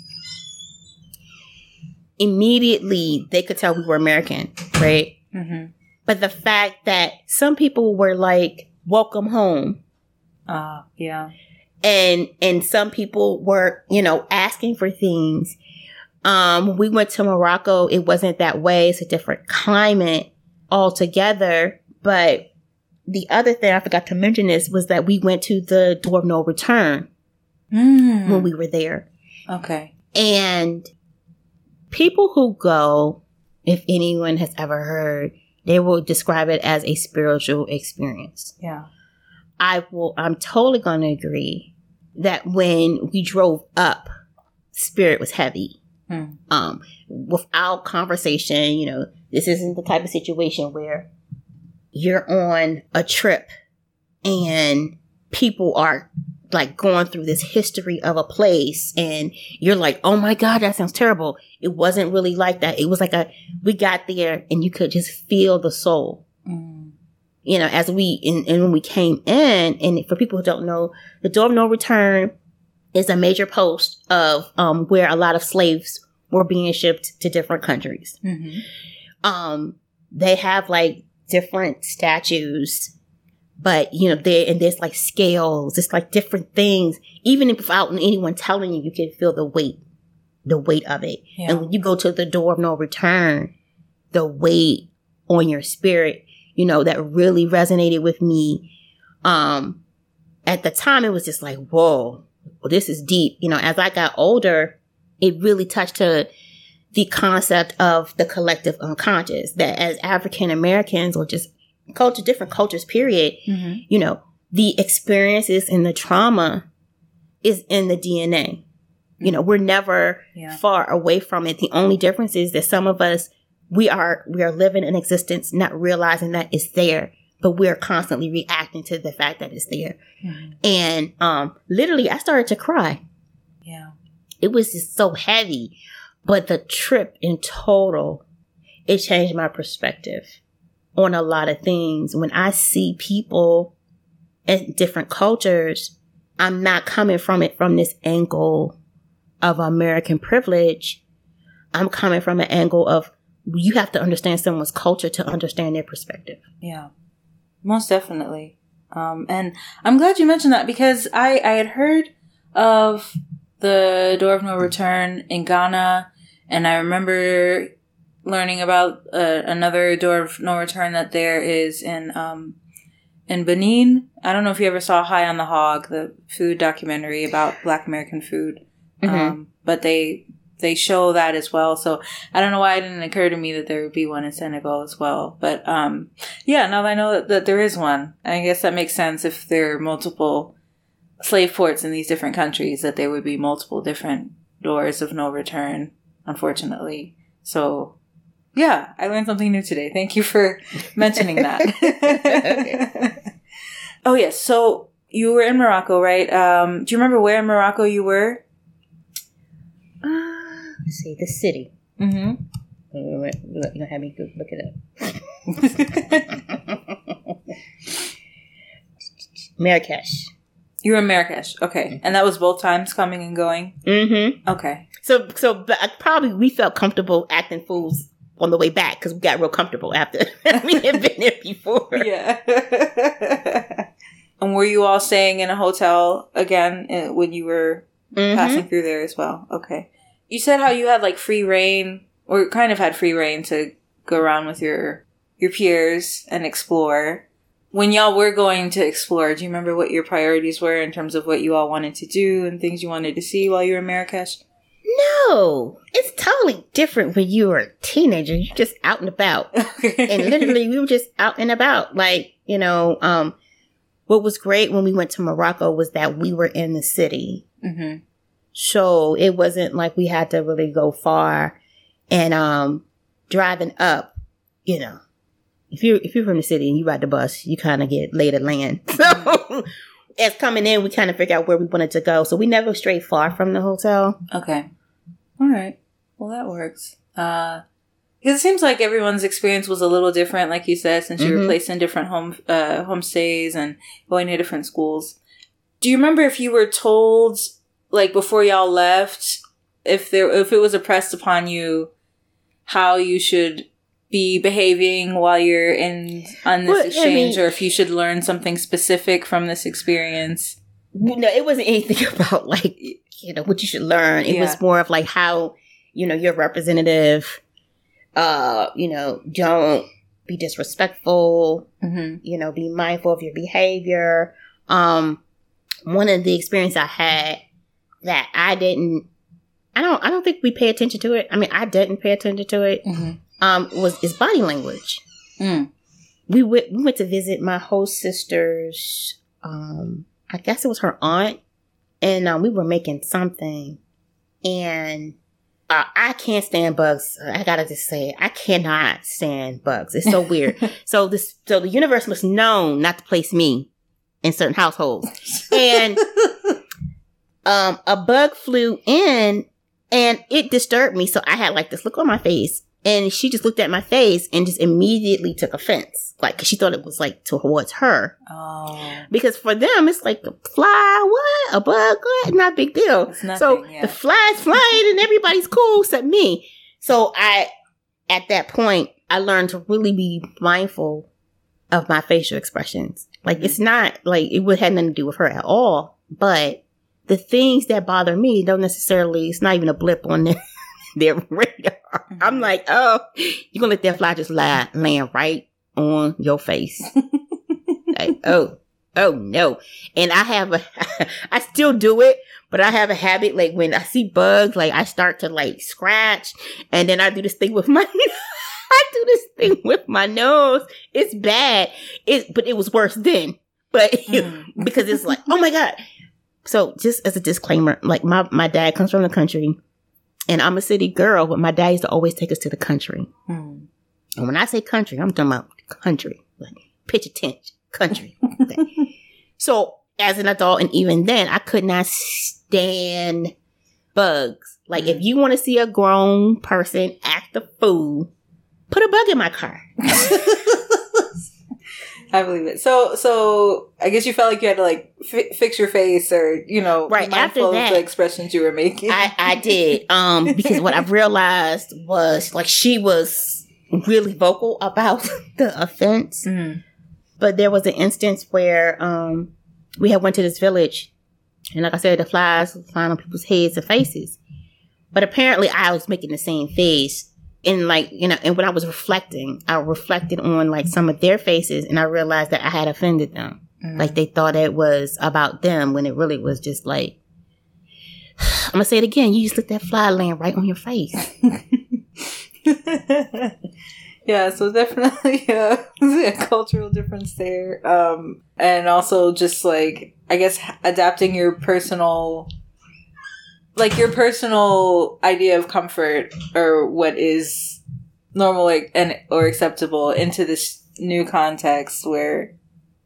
immediately they could tell we were American, right? Mhm. But the fact that some people were like, welcome home. Ah, yeah. and and some people were you know asking for things um we went to morocco it wasn't that way it's a different climate altogether but the other thing i forgot to mention this was that we went to the door of no return Mm. when we were there okay. and people who go if anyone has ever heard they will describe it as a spiritual experience Yeah. I will, I'm totally going to agree that when we drove up, spirit was heavy. Hmm. Um, without conversation, you know, this isn't the type of situation where you're on a trip and people are like going through this history of a place and you're like, oh my God, that sounds terrible. It wasn't really like that. It was like a, we got there and you could just feel the soul Mm. you know, as we and, and when we came in, and for people who don't know, the door of no return is a major post of um, where a lot of slaves were being shipped to different countries. Mhm. Um, they have like different statues, but you know, there and there's like scales. It's like different things. Even if without anyone telling you, you can feel the weight, the weight of it. Yeah. And when you go to the door of no return, the weight on your spirit, you know, that really resonated with me. Um, at the time, it was just like, whoa, well, this is deep. You know, as I got older, it really touched to the concept of the collective unconscious that as African Americans or just culture, different cultures, period, Mhm. you know, the experiences and the trauma is in the DNA. You know, we're never Yeah. far away from it. The only difference is that some of us we are we are living an existence not realizing that it's there, but we're constantly reacting to the fact that it's there. Mhm. And um literally I started to cry. Yeah. It was just so heavy. But the trip in total, it changed my perspective on a lot of things. When I see people in different cultures, I'm not coming from it from this angle of American privilege. I'm coming from an angle of you have to understand someone's culture to understand their perspective. Yeah, most definitely. Um, and I'm glad you mentioned that because I, I had heard of the Door of No Return in Ghana, and I remember learning about uh, another Door of No Return that there is in um, in Benin. I don't know if you ever saw High on the Hog, the food documentary about Black American food. Mhm. Um, but they they show that as well. So I don't know why it didn't occur to me that there would be one in Senegal as well. But um, yeah, now that I know that, that there is one, I guess that makes sense if there are multiple slave ports in these different countries, that there would be multiple different doors of no return, unfortunately. So yeah, I learned something new today. Thank you for mentioning that. oh yes, so you were in Morocco, right? Um, do you remember where in Morocco you were? Uh, let's see, the city. Mm-hmm. Wait, wait, wait, Look, you gonna have me look it up. Marrakesh. you were in Marrakesh, okay, and that was both times coming and going. Mm-hmm. Okay, So, so but probably we felt comfortable acting fools on the way back because we got real comfortable after we had been there before. yeah. and were you all staying in a hotel again uh, when you were Mhm. passing through there as well? Okay. You said how you had like free reign, or kind of had free reign to go around with your your peers and explore. When y'all were going to explore, do you remember what your priorities were in terms of what you all wanted to do and things you wanted to see while you were in Marrakesh? No, it's totally different when you were a teenager. You're just out and about. and literally we were just out and about. Like you know um what was great when we went to morocco was that we were in the city. Hmm so it wasn't like we had to really go far and um driving up you know. If you're, if you're from the city and you ride the bus you kind of get laid to land. So as coming in we kind of figure out where we wanted to go. So we never strayed far from the hotel. Okay. All right. Well, that works. Uh, because it seems like everyone's experience was a little different, like you said, since you were placed in different home uh, homestays and going to different schools. Do you remember if you were told, like before y'all left, if there if it was impressed upon you how you should be behaving while you're in on this Well, I exchange, mean- or if you should learn something specific from this experience? no, it wasn't anything about like you know what you should learn. It Yeah. was more of like how you know your representative, uh, you know, don't be disrespectful. Mm-hmm. You know, be mindful of your behavior. Um, one of the experience I had that I didn't, I don't, I don't think we pay attention to it. I mean, I didn't pay attention to it. Mm-hmm. Um, was is body language. Mm. we went we went to visit my host sister's um I guess it was her aunt and um, we were making something and uh, I can't stand bugs. I gotta just say, I cannot stand bugs. It's so weird. so this, so the universe must know not to place me in certain households. And um, a bug flew in and it disturbed me. So I had like this look on my face and she just looked at my face and just immediately took offense. Like, 'cause she thought it was like towards her. Oh. Because for them, it's like a fly, what? A bug, what? Not big deal. Nothing, so yeah. the fly's flying and everybody's cool except me. So I, at that point, I learned to really be mindful of my facial expressions. Like, it's mm-hmm. not like it would have nothing to do with her at all, but the things that bother me don't necessarily, it's not even a blip on their, their radar. I'm like, oh, you're gonna let that fly just lie, land right on your face. like, oh, oh no. And I have a, I still do it, but I have a habit, like when I see bugs, like I start to like scratch and then I do this thing with my, I do this thing with my nose. It's bad. It, but it was worse then. But Mm. because it's like, oh my God. So just as a disclaimer, like my, my dad comes from the country and I'm a city girl, but my dad used to always take us to the country. Mm. And when I say country, I'm talking about country, like pitch a tent, country. So as an adult, and even then, I could not stand bugs. Like if you want to see a grown person act a fool, put a bug in my car. I believe it. So, so I guess you felt like you had to like fi- fix your face, or you know, Right, after that- the expressions you were making. I, I did. Um, because what I've realized was like she was really vocal about the offense. Mm. But there was an instance where um we had went to this village and like I said, the flies were flying on people's heads and faces. But apparently I was making the same face and like you know, and when I was reflecting, I reflected on like some of their faces, and I realized that I had offended them. Mm. Like they thought it was about them when it really was just like. I'm gonna say it again. You just let that fly land right on your face. yeah, so definitely uh, a cultural difference there. Um, and also just like, I guess, adapting your personal, like your personal idea of comfort or what is normal like, and or acceptable into this new context where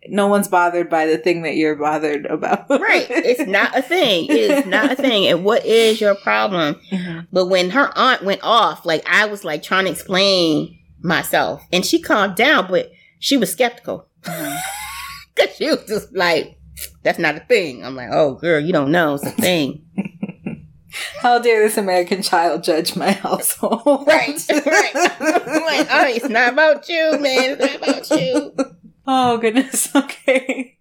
no one's bothered by the thing that you're bothered about. right. It's not a thing. It is not a thing. And what is your problem? Mhm. But when her aunt went off, like I was like trying to explain myself, and she calmed down, but she was skeptical Mhm. because she was just like, "That's not a thing." I'm like, "Oh, girl, you don't know it's a thing." How dare this American child judge my household? right, right. I'm like, "Oh, it's not about you, man. It's not about you." Oh goodness. Okay.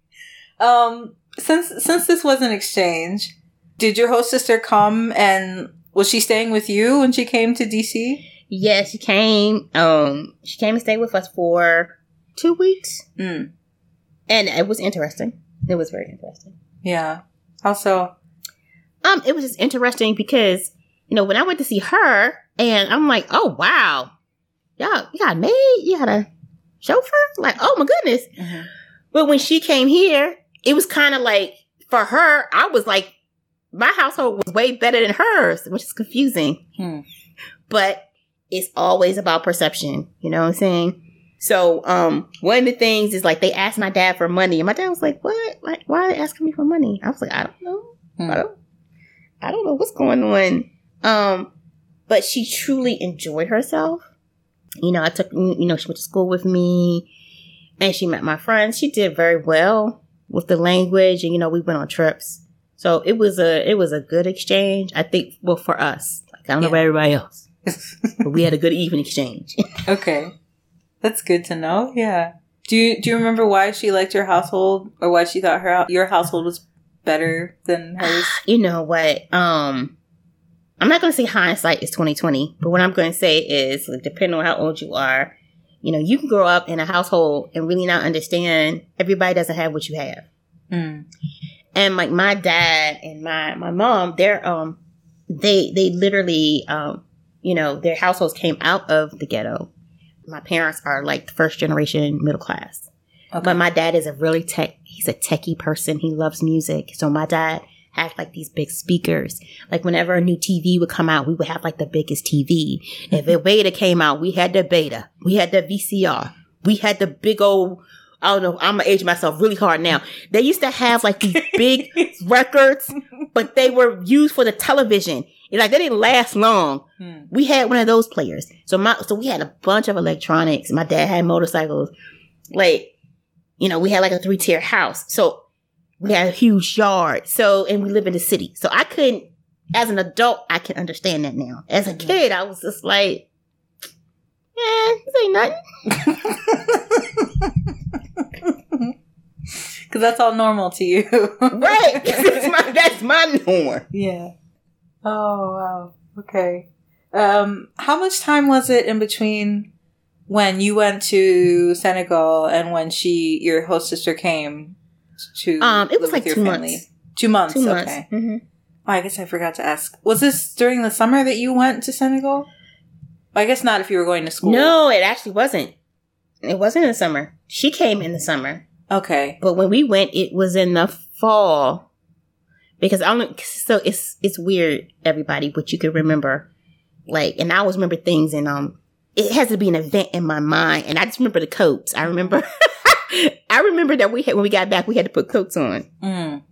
Um, since since this was an exchange, did your host sister come and was she staying with you when she came to DC? Yeah, she came. Um, she came and stayed with us for two weeks, Mm. and it was interesting. It was very interesting. Yeah. How so? Um, it was just interesting because you know when I went to see her, and I'm like, oh wow, y'all, you got a maid, you got a chauffeur, like, oh my goodness. But when she came here, it was kind of like for her, I was like, my household was way better than hers, which is confusing. Hmm. But it's always about perception, you know what I'm saying? So, um, one of the things is like they asked my dad for money, and my dad was like, "What? Like, why are they asking me for money?" I was like, "I don't know. Hmm. I don't. I don't know what's going on." Um, but she truly enjoyed herself. You know, I took you know she went to school with me, and she met my friends. She did very well with the language, and you know we went on trips. So it was a it was a good exchange. I think well for us. Like I don't know about everybody else, but we had a good even exchange. okay. That's good to know. Yeah. Do you do you remember why she liked your household or why she thought her your household was better than hers? you know what? Um, I'm not going to say hindsight is 2020, but what I'm going to say is, like, depending on how old you are, you know, you can grow up in a household and really not understand everybody doesn't have what you have. Mm. And like my dad and my my mom, they're um, they they literally um, you know, their households came out of the ghetto. My parents are like the first generation middle class. Okay. But my dad is a really tech, he's a techie person. He loves music. So my dad had like these big speakers. Like whenever a new TV would come out, we would have like the biggest TV. If a beta came out, we had the beta. We had the VCR. We had the big old, I don't know, I'm gonna age myself really hard now. They used to have like these big records, but they were used for the television. And, like they didn't last long. Hmm. We had one of those players. So my so we had a bunch of electronics. My dad had motorcycles. Like, you know, we had like a three tier house. So we had a huge yard. So and we live in the city. So I couldn't as an adult, I can understand that now. As a kid, I was just like, eh, this ain't nothing. Because that's all normal to you. Right. that's my that's my norm. Yeah. Oh wow. Okay. Um, how much time was it in between when you went to Senegal and when she, your host sister, came to? Um, it was live like with two your months. Two months. Two months. Okay. hmm Oh, I guess I forgot to ask. Was this during the summer that you went to Senegal? I guess not if you were going to school. No, it actually wasn't. It wasn't in the summer. She came in the summer. Okay. But when we went, it was in the fall. Because I don't so it's it's weird, everybody, but you can remember like and I always remember things and um it has to be an event in my mind and I just remember the coats. I remember I remember that we had when we got back we had to put coats on. Mm.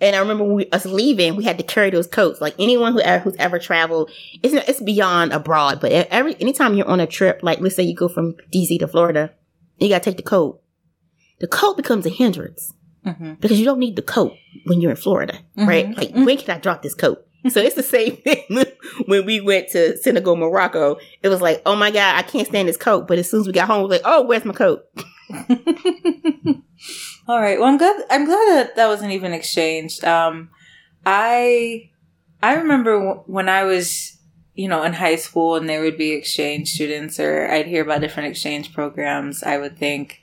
And I remember when we, us leaving, we had to carry those coats. Like anyone who ever, who's ever traveled, it's not, it's beyond abroad. But every anytime you're on a trip, like let's say you go from DC to Florida, you gotta take the coat. The coat becomes a hindrance hmm because you don't need the coat when you're in Florida, right? Mhm. Like when can I drop this coat? So it's the same thing when we went to Senegal, Morocco. It was like, oh my god, I can't stand this coat. But as soon as we got home, we was like, oh, where's my coat? All right. Well, I'm glad. I'm glad that that wasn't even exchanged. Um, I I remember w- when I was you know, in high school and there would be exchange students or I'd hear about different exchange programs, I would think,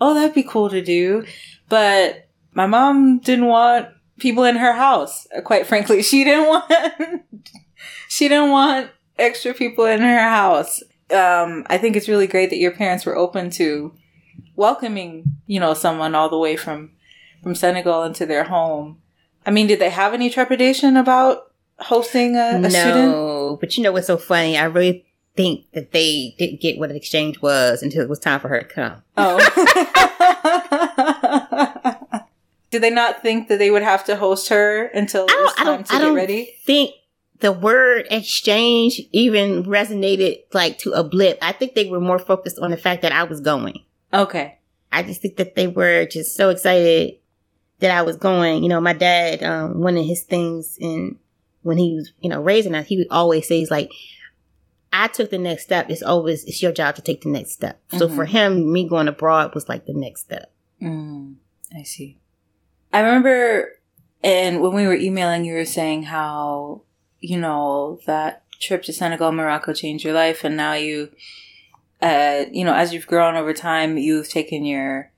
oh, that'd be cool to do. But my mom didn't want people in her house. Quite frankly, she didn't want, she didn't want extra people in her house. Um, I think it's really great that your parents were open to welcoming, you know, someone all the way from, from Senegal into their home. I mean, did they have any trepidation about hosting a, a no, student? but you know what's so funny? I really think that they didn't get what an exchange was until it was time for her to come. Oh. Did they not think that they would have to host her until it was time to I get don't ready? think the word exchange even resonated like to a blip. I think they were more focused on the fact that I was going. Okay. I just think that they were just so excited that I was going. You know, my dad, um, one of his things in when he was, you know, raising us, he would always say, he's like, I took the next step. It's always, it's your job to take the next step. So Mhm. for him, me going abroad was like the next step. Mm, I see. I remember, and when we were emailing, you were saying how, you know, that trip to Senegal, Morocco changed your life, and now you, uh, you know, as you've grown over time, you've taken your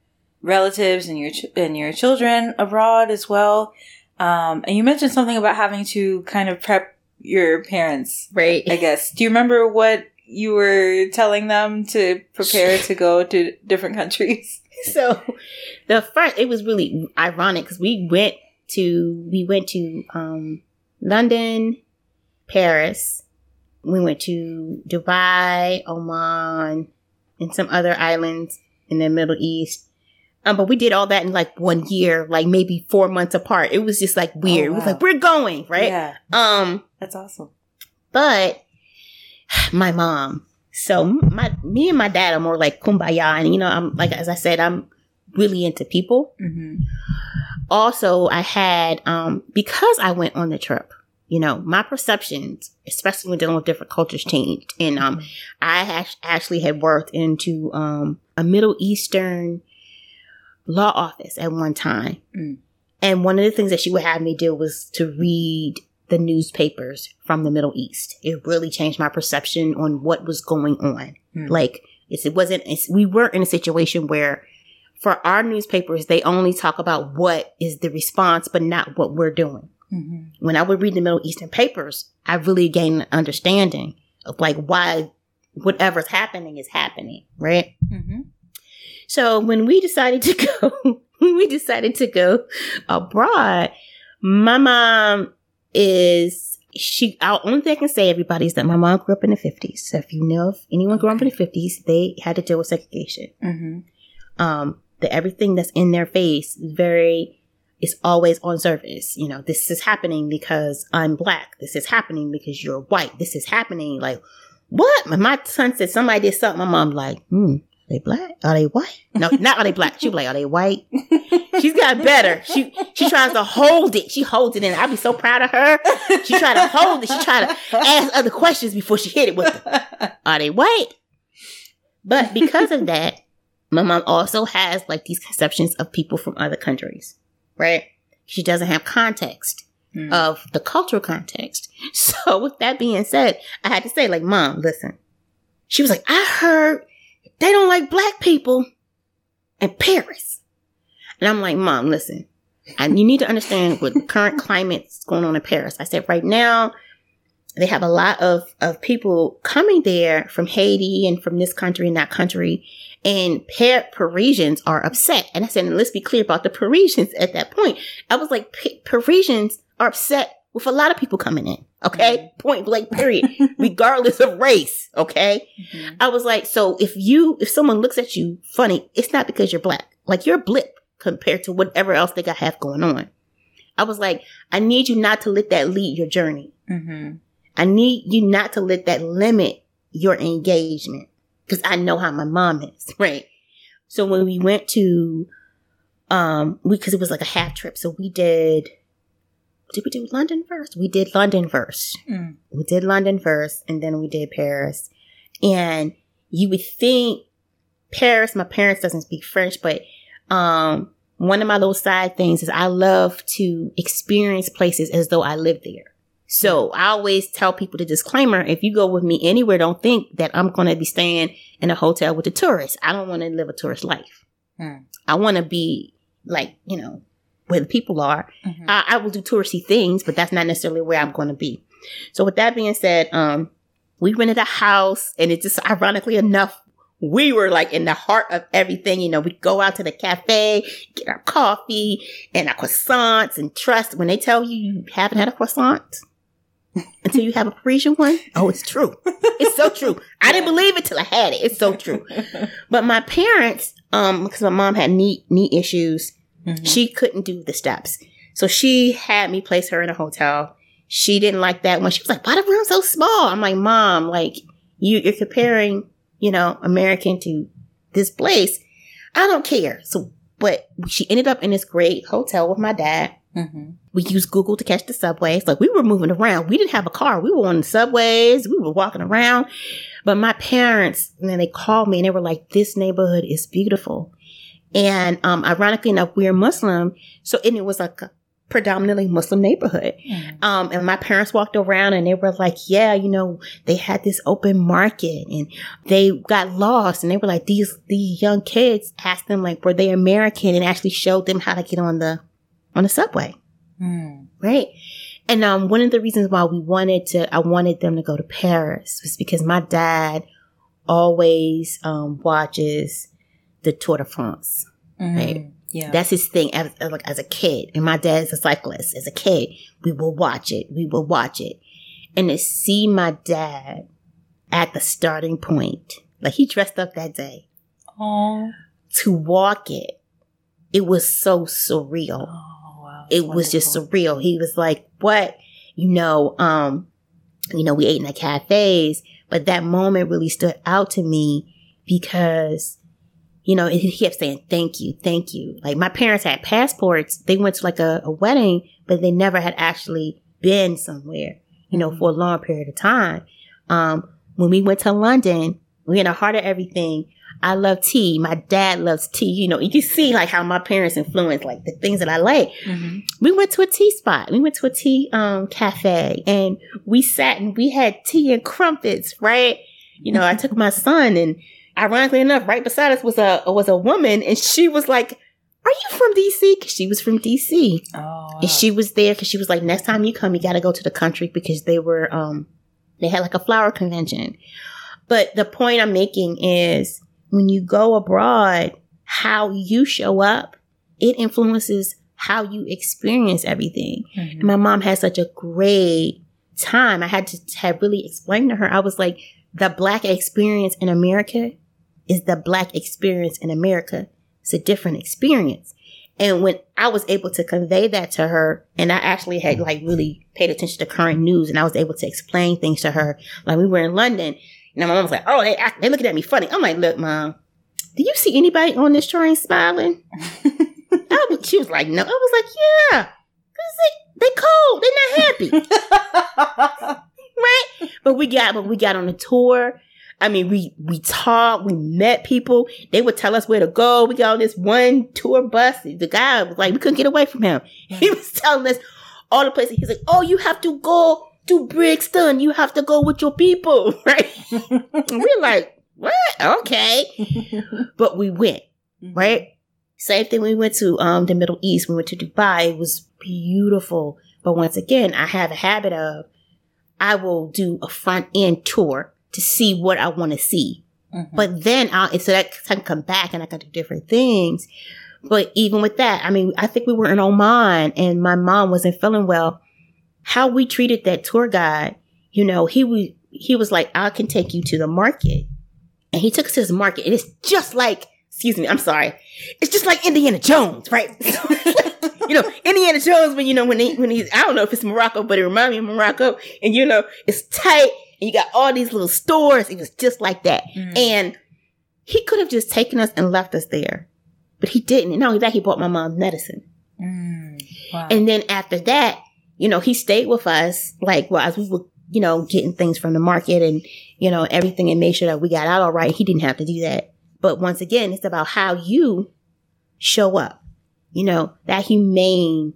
relatives and your ch- and your children abroad as well. Um, and you mentioned something about having to kind of prep your parents Right. I guess. Do you remember what you were telling them to prepare to go to different countries? so the first it was really ironic because we went to we went to um london paris we went to dubai oman and some other islands in the middle east um, but we did all that in like one year, like maybe four months apart. It was just like weird. Oh, It was like we're going right. Yeah, Um, that's awesome. but my mom. So my me and my dad are more like kumbaya, and you know, I'm like as I said, I'm really into people. hmm Also, I had um because I went on the trip. You know, my perceptions, especially when dealing with different cultures, changed, and um, I act- actually had worked into um a Middle Eastern law office at one time, Mm. and one of the things that she would have me do was to read the newspapers from the Middle East. It really changed my perception on what was going on. Mm. Like it's, it wasn't. It's, we weren't in a situation where, for our newspapers, they only talk about what is the response, but not what we're doing. hmm When I would read the Middle Eastern papers, I really gained an understanding of like why whatever's happening is happening, right? hmm So when we decided to go, when we decided to go abroad, my mom is she. Our only thing I can say, everybody, is that my mom grew up in the fifties. So if you know if anyone grew up in the fifties, they had to deal with segregation. hmm Um, that everything that's in their face is very is always on surface. You know, this is happening because I'm black. This is happening because you're white. This is happening like what? When my son said somebody did something, my mom like, hmm, they black? Are they white? No, not are they black. She was like, are they white? She's got better. She she tries to hold it. She holds it in. I'd be so proud of her. She tried to hold it. She tried to ask other questions before she hit it with them. Are they white? But because of that, my mom also has like these conceptions of people from other countries, right? She doesn't have context Mm. of the cultural context. So with that being said, I had to say, like, mom, listen. She was like, I heard they don't like black people in Paris. And I'm like, mom, listen. And you need to understand what current climate's going on in Paris. I said, right now, they have a lot of, of people coming there from Haiti and from this country and that country. And Par- Parisians are upset. And I said, and let's be clear about the Parisians at that point. I was like, Parisians are upset with a lot of people coming in. Okay. Point blank, period. Regardless of race. Okay. Mhm. I was like, so if you, if someone looks at you funny, it's not because you're black. Like you're a blip compared to whatever else they got have going on. I was like, I need you not to let that lead your journey. Mhm. I need you not to let that limit your engagement because I know how my mom is, right? So when we went to, um, we, cause it was like a half trip. So we did, did we do London first? We did London first. Mm. We did London first and then we did Paris. And you would think Paris, my parents doesn't speak French, but, um, one of my little side things is I love to experience places as though I live there. So I always tell people the disclaimer, if you go with me anywhere, don't think that I'm going to be staying in a hotel with the tourists. I don't want to live a tourist life. Hmm. I want to be like, you know, where the people are. Mhm. I, I will do touristy things, but that's not necessarily where I'm going to be. So with that being said, um, we rented a house and it just ironically enough, we were like in the heart of everything. You know, we go out to the cafe, get our coffee and our croissants and trust when they tell you you haven't had a croissant until you have a Parisian one. Oh, it's true. It's so true. I didn't believe it till I had it. It's so true. But my parents, um, because my mom had knee knee issues, Mhm. she couldn't do the steps. So she had me place her in a hotel. She didn't like that one. She was like, why the room so small? I'm like, mom, like you, you're comparing, you know, American to this place. I don't care. So, but she ended up in this great hotel with my dad. Mhm. We used Google to catch the subways. Like we were moving around. We didn't have a car. We were on the subways. We were walking around. But my parents, and then they called me and they were like, this neighborhood is beautiful. And um, ironically enough, we're Muslim. So and it was like a predominantly Muslim neighborhood. Mhm. Um, and my parents walked around and they were like, yeah, you know, they had this open market and they got lost and they were like, these, these young kids asked them like, were they American and actually showed them how to get on the, on the subway. Mm. Right. And, um, one of the reasons why we wanted to, I wanted them to go to Paris was because my dad always, um, watches the Tour de France. Mhm. Right. Yeah. That's his thing as, like, as a kid. And my dad's a cyclist. As a kid, we will watch it. We will watch it. And to see my dad at the starting point, like he dressed up that day oh. to walk it, it was so surreal. Oh, wow. It was just surreal. He was like, what? You know, um, you know, we ate in the cafes, but that moment really stood out to me because you know, he kept saying, thank you, thank you. Like my parents had passports. They went to like a, a wedding, but they never had actually been somewhere, you know, for a long period of time. Um, when we went to London, we in the heart of everything. I love tea. My dad loves tea. You know, you can see like how my parents influence like the things that I like. Mhm. We went to a tea spot. We went to a tea um cafe and we sat and we had tea and crumpets, right? You know, I took my son and ironically enough, right beside us was a was a woman and she was like, Are you from DC? Cause she was from DC. Oh. wow. And she was there because she was like, Next time you come, you gotta go to the country because they were um they had like a flower convention. But the point I'm making is when you go abroad, how you show up, it influences how you experience everything. Mhm. And my mom had such a great time. I had to have really explained to her. I was like, the black experience in America is the black experience in America. It's a different experience. And when I was able to convey that to her, and I actually had like really paid attention to current news and I was able to explain things to her, like we were in London and my mom was like, oh, they, act- they looking at me funny. I'm like, look, mom, do you see anybody on this train smiling? I was, she was like, no. I was like, yeah. Cause they, they cold. They're not happy. right? But we got, but we got on a tour. I mean, we, we talked, we met people. They would tell us where to go. We got on this one tour bus. The guy was like, we couldn't get away from him. He was telling us all the places. He's like, oh, you have to go to Brixton. You have to go with your people. Right? and we're like, what? Okay. But we went right? Same thing. We went to um the Middle East. We went to Dubai. It was beautiful. But once again, I have a habit of I will do a front end tour to see what I want to see. Mhm. But then I'll so that I can come back and I can do different things. But even with that, I mean, I think we were in Oman and my mom wasn't feeling well. How we treated that tour guide, you know, he was he was like, I can take you to the market. And he took us to this market. And it's just like, excuse me, I'm sorry. It's just like Indiana Jones, right? you know, Indiana Jones when you know when he when he's I don't know if it's Morocco, but it reminded me of Morocco. And you know, it's tight and you got all these little stores. It was just like that. Mhm. And he could have just taken us and left us there. But he didn't. And not only that, he bought my mom medicine. Mm. Wow. And then after that, you know, he stayed with us, like, well, as we were, you know, getting things from the market and, you know, everything and made sure that we got out all right. He didn't have to do that. But once again, it's about how you show up. You know, that humane,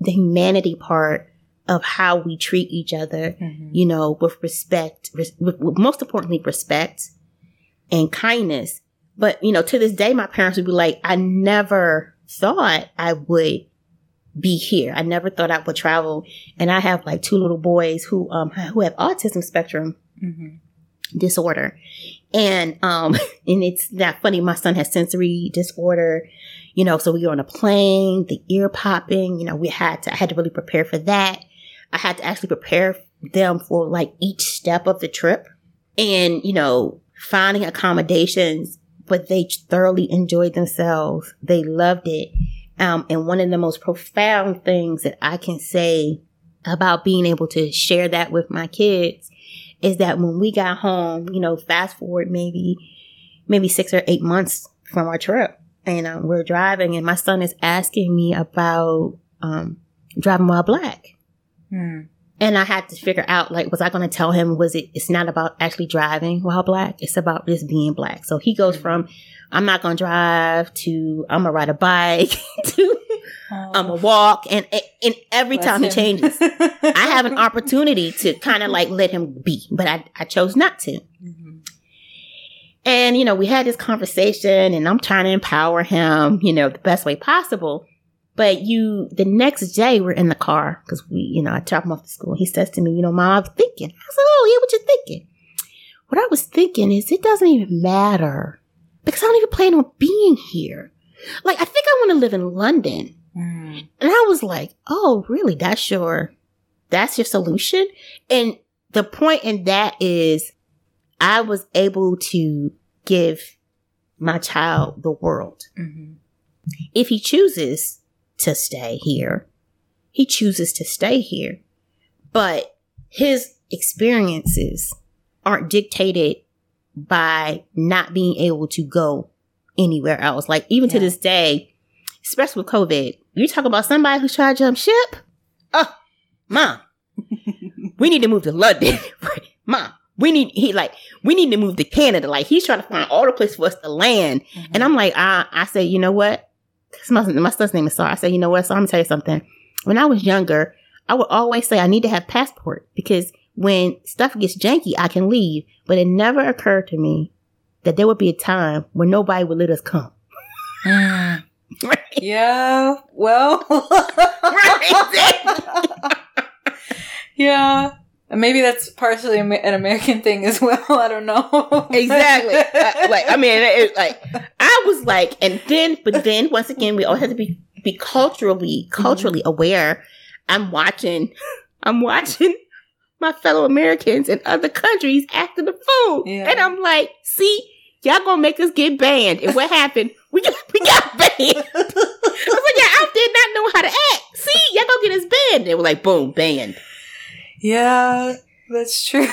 the humanity part of how we treat each other, mm-hmm. you know, with respect, res- with, with, most importantly, respect and kindness. But, you know, to this day, my parents would be like, I never thought I would be here. I never thought I would travel. And I have like two little boys who, um, who have autism spectrum mm-hmm. disorder. And, um, and it's not funny. My son has sensory disorder, you know, so we were on a plane, the ear popping, you know, we had to, I had to really prepare for that. I had to actually prepare them for like each step of the trip and, you know, finding accommodations, but they thoroughly enjoyed themselves. They loved it. Um, and one of the most profound things that I can say about being able to share that with my kids is that when we got home, you know, fast forward maybe, maybe six or eight months from our trip and um, we're driving and my son is asking me about, um, driving while black. Hmm. And I had to figure out, like, was I going to tell him, was it, it's not about actually driving while black. It's about just being black. So he goes from, I'm not going to drive to, I'm going to ride a bike to, oh. I'm going to walk. And, and every Bless time him. he changes, I have an opportunity to kind of like let him be, but I, I chose not to. Mm-hmm. And, you know, we had this conversation and I'm trying to empower him, you know, the best way possible. But you, the next day, we're in the car because we, you know, I drop him off to school. He says to me, you know, mom, I was thinking. I said, oh, yeah, what you thinking? What I was thinking is it doesn't even matter because I don't even plan on being here. Like, I think I want to live in London. Mm. And I was like, oh, really? That's your, that's your solution? And the point in that is I was able to give my child the world. Mm-hmm. If he chooses to stay here. He chooses to stay here. But his experiences aren't dictated by not being able to go anywhere else. Like even yeah. to this day, especially with COVID, you talk about somebody who's trying to jump ship. Oh, mom, we need to move to London. mom, we need he like we need to move to Canada. Like he's trying to find all the places for us to land. Mm-hmm. And I'm like, I I say, you know what? my, my son's name is Sar. I say, you know what? So I'm gonna tell you something. When I was younger, I would always say I need to have passport because when stuff gets janky, I can leave. But it never occurred to me that there would be a time when nobody would let us come. Mm. Yeah. Well. yeah. Maybe that's partially an American thing as well. I don't know. exactly. Uh, like, I mean, it, like, I was like, and then, but then once again, we all have to be, be culturally, culturally mm-hmm. aware. I'm watching, I'm watching my fellow Americans in other countries after the food. Yeah. And I'm like, see, y'all gonna make us get banned. And what happened? We got, we got banned. I was like, yeah, I did not know how to act. See, y'all gonna get us banned. They were like, boom, banned. Yeah, that's true.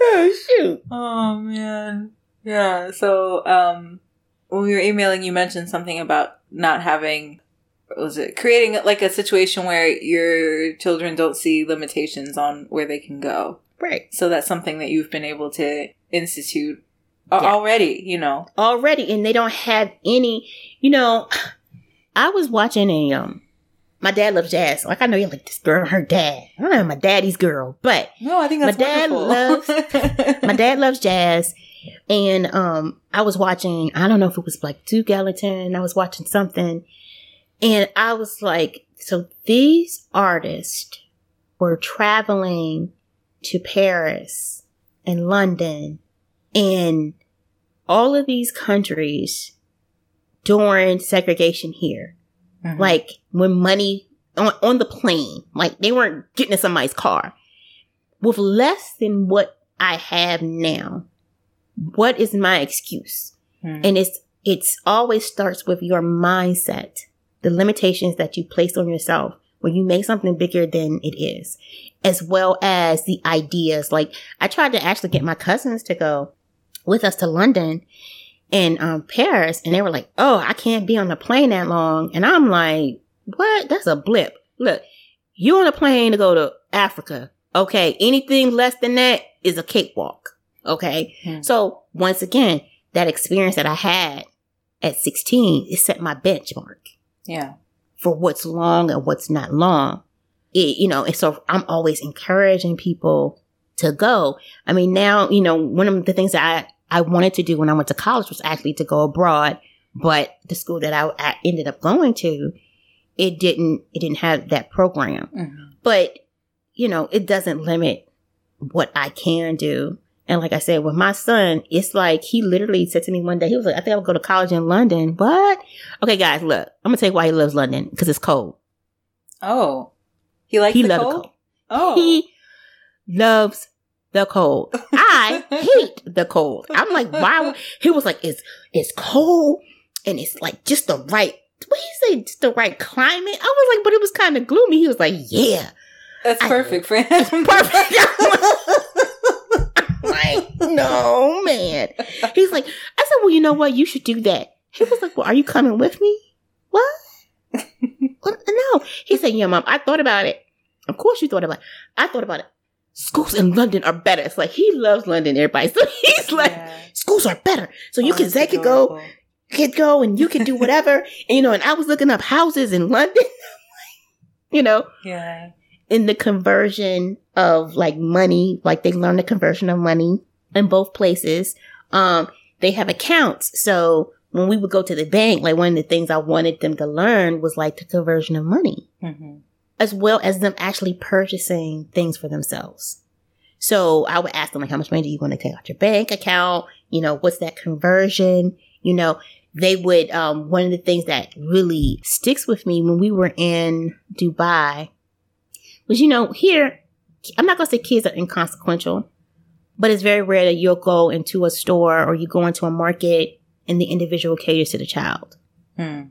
oh shoot. Oh man. Yeah, so um when we were emailing you mentioned something about not having was it creating like a situation where your children don't see limitations on where they can go. Right. So that's something that you've been able to institute yeah. already, you know. Already and they don't have any, you know, I was watching a um my dad loves jazz. Like I know you like this girl, her dad. I don't know my daddy's girl, but no, I think that's my dad wonderful. loves my dad loves jazz. And um I was watching, I don't know if it was like Duke Ellington, I was watching something, and I was like, so these artists were traveling to Paris and London and all of these countries during segregation here. Mm-hmm. Like when money on, on the plane, like they weren't getting in somebody's car with less than what I have now. What is my excuse? Mm-hmm. And it's, it's always starts with your mindset, the limitations that you place on yourself when you make something bigger than it is, as well as the ideas. Like I tried to actually get my cousins to go with us to London in um, Paris and they were like, oh, I can't be on the plane that long. And I'm like, what? That's a blip. Look, you on a plane to go to Africa. Okay. Anything less than that is a cakewalk. Okay. Hmm. So once again, that experience that I had at 16, it set my benchmark Yeah. for what's long and what's not long. It, you know, and so I'm always encouraging people to go. I mean, now, you know, one of the things that I, I wanted to do when I went to college was actually to go abroad, but the school that I, I ended up going to, it didn't, it didn't have that program. Mhm. But, you know, it doesn't limit what I can do. And like I said, with my son, it's like he literally said to me one day, he was like, I think I'll go to college in London. What? Okay, guys, look, I'm gonna tell you why he loves London because it's cold. Oh. He likes He the loves cold? cold. Oh. He loves the cold. I hate the cold. I'm like, why? He was like, it's it's cold and it's like just the right. What he say? Just the right climate. I was like, but it was kind of gloomy. He was like, yeah, That's I- perfect for him. perfect. like, no, man. He's like, I said, well, you know what? You should do that. He was like, well, are you coming with me? What? What? no. He said, yeah, mom, I thought about it. Of course you thought about it. I thought about it. Schools in London are better. It's like, he loves London, everybody. So he's like, Yeah. schools are better. So you Oh, can, they could go, could go and you can do whatever. and, you know, and I was looking up houses in London. you know, Yeah. in the conversion of like money, like they learn the conversion of money in both places. Um, they have accounts. So when we would go to the bank, like one of the things I wanted them to learn was like the conversion of money, hmm as well as them actually purchasing things for themselves. So I would ask them like, how much money do you want to take out your bank account? You know, what's that conversion? You know, they would, um, one of the things that really sticks with me when we were in Dubai was, you know, here, I'm not going to say kids are inconsequential, but it's very rare that you'll go into a store or you go into a market and the individual caters to the child. Hmm.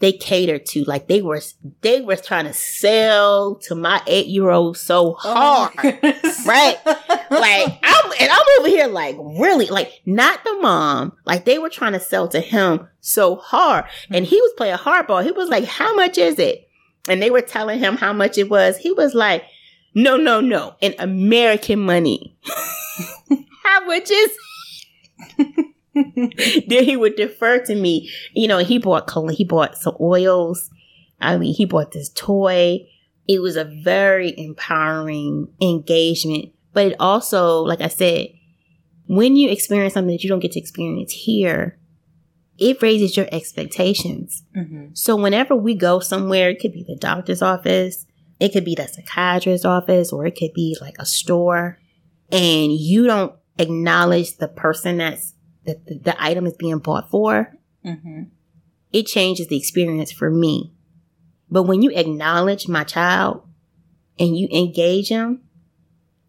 They catered to, like they were, they were trying to sell to my eight year old so oh, hard. Oh. Right. like I'm and I'm over here like really like not the mom. Like they were trying to sell to him so hard. And he was playing hardball. He was like how much is it? And they were telling him how much it was. He was like no no no. In American money. How much is then he would defer to me you know he bought he bought some oils I mean he bought this toy it was a very empowering engagement. But it also, like I said, when you experience something that you don't get to experience here, it raises your expectations. Mhm. So whenever we go somewhere, it could be the doctor's office, it could be the psychiatrist's office, or it could be like a store, and you don't acknowledge the person that's that the, the item is being bought for, Mhm. it changes the experience for me. But when you acknowledge my child and you engage him,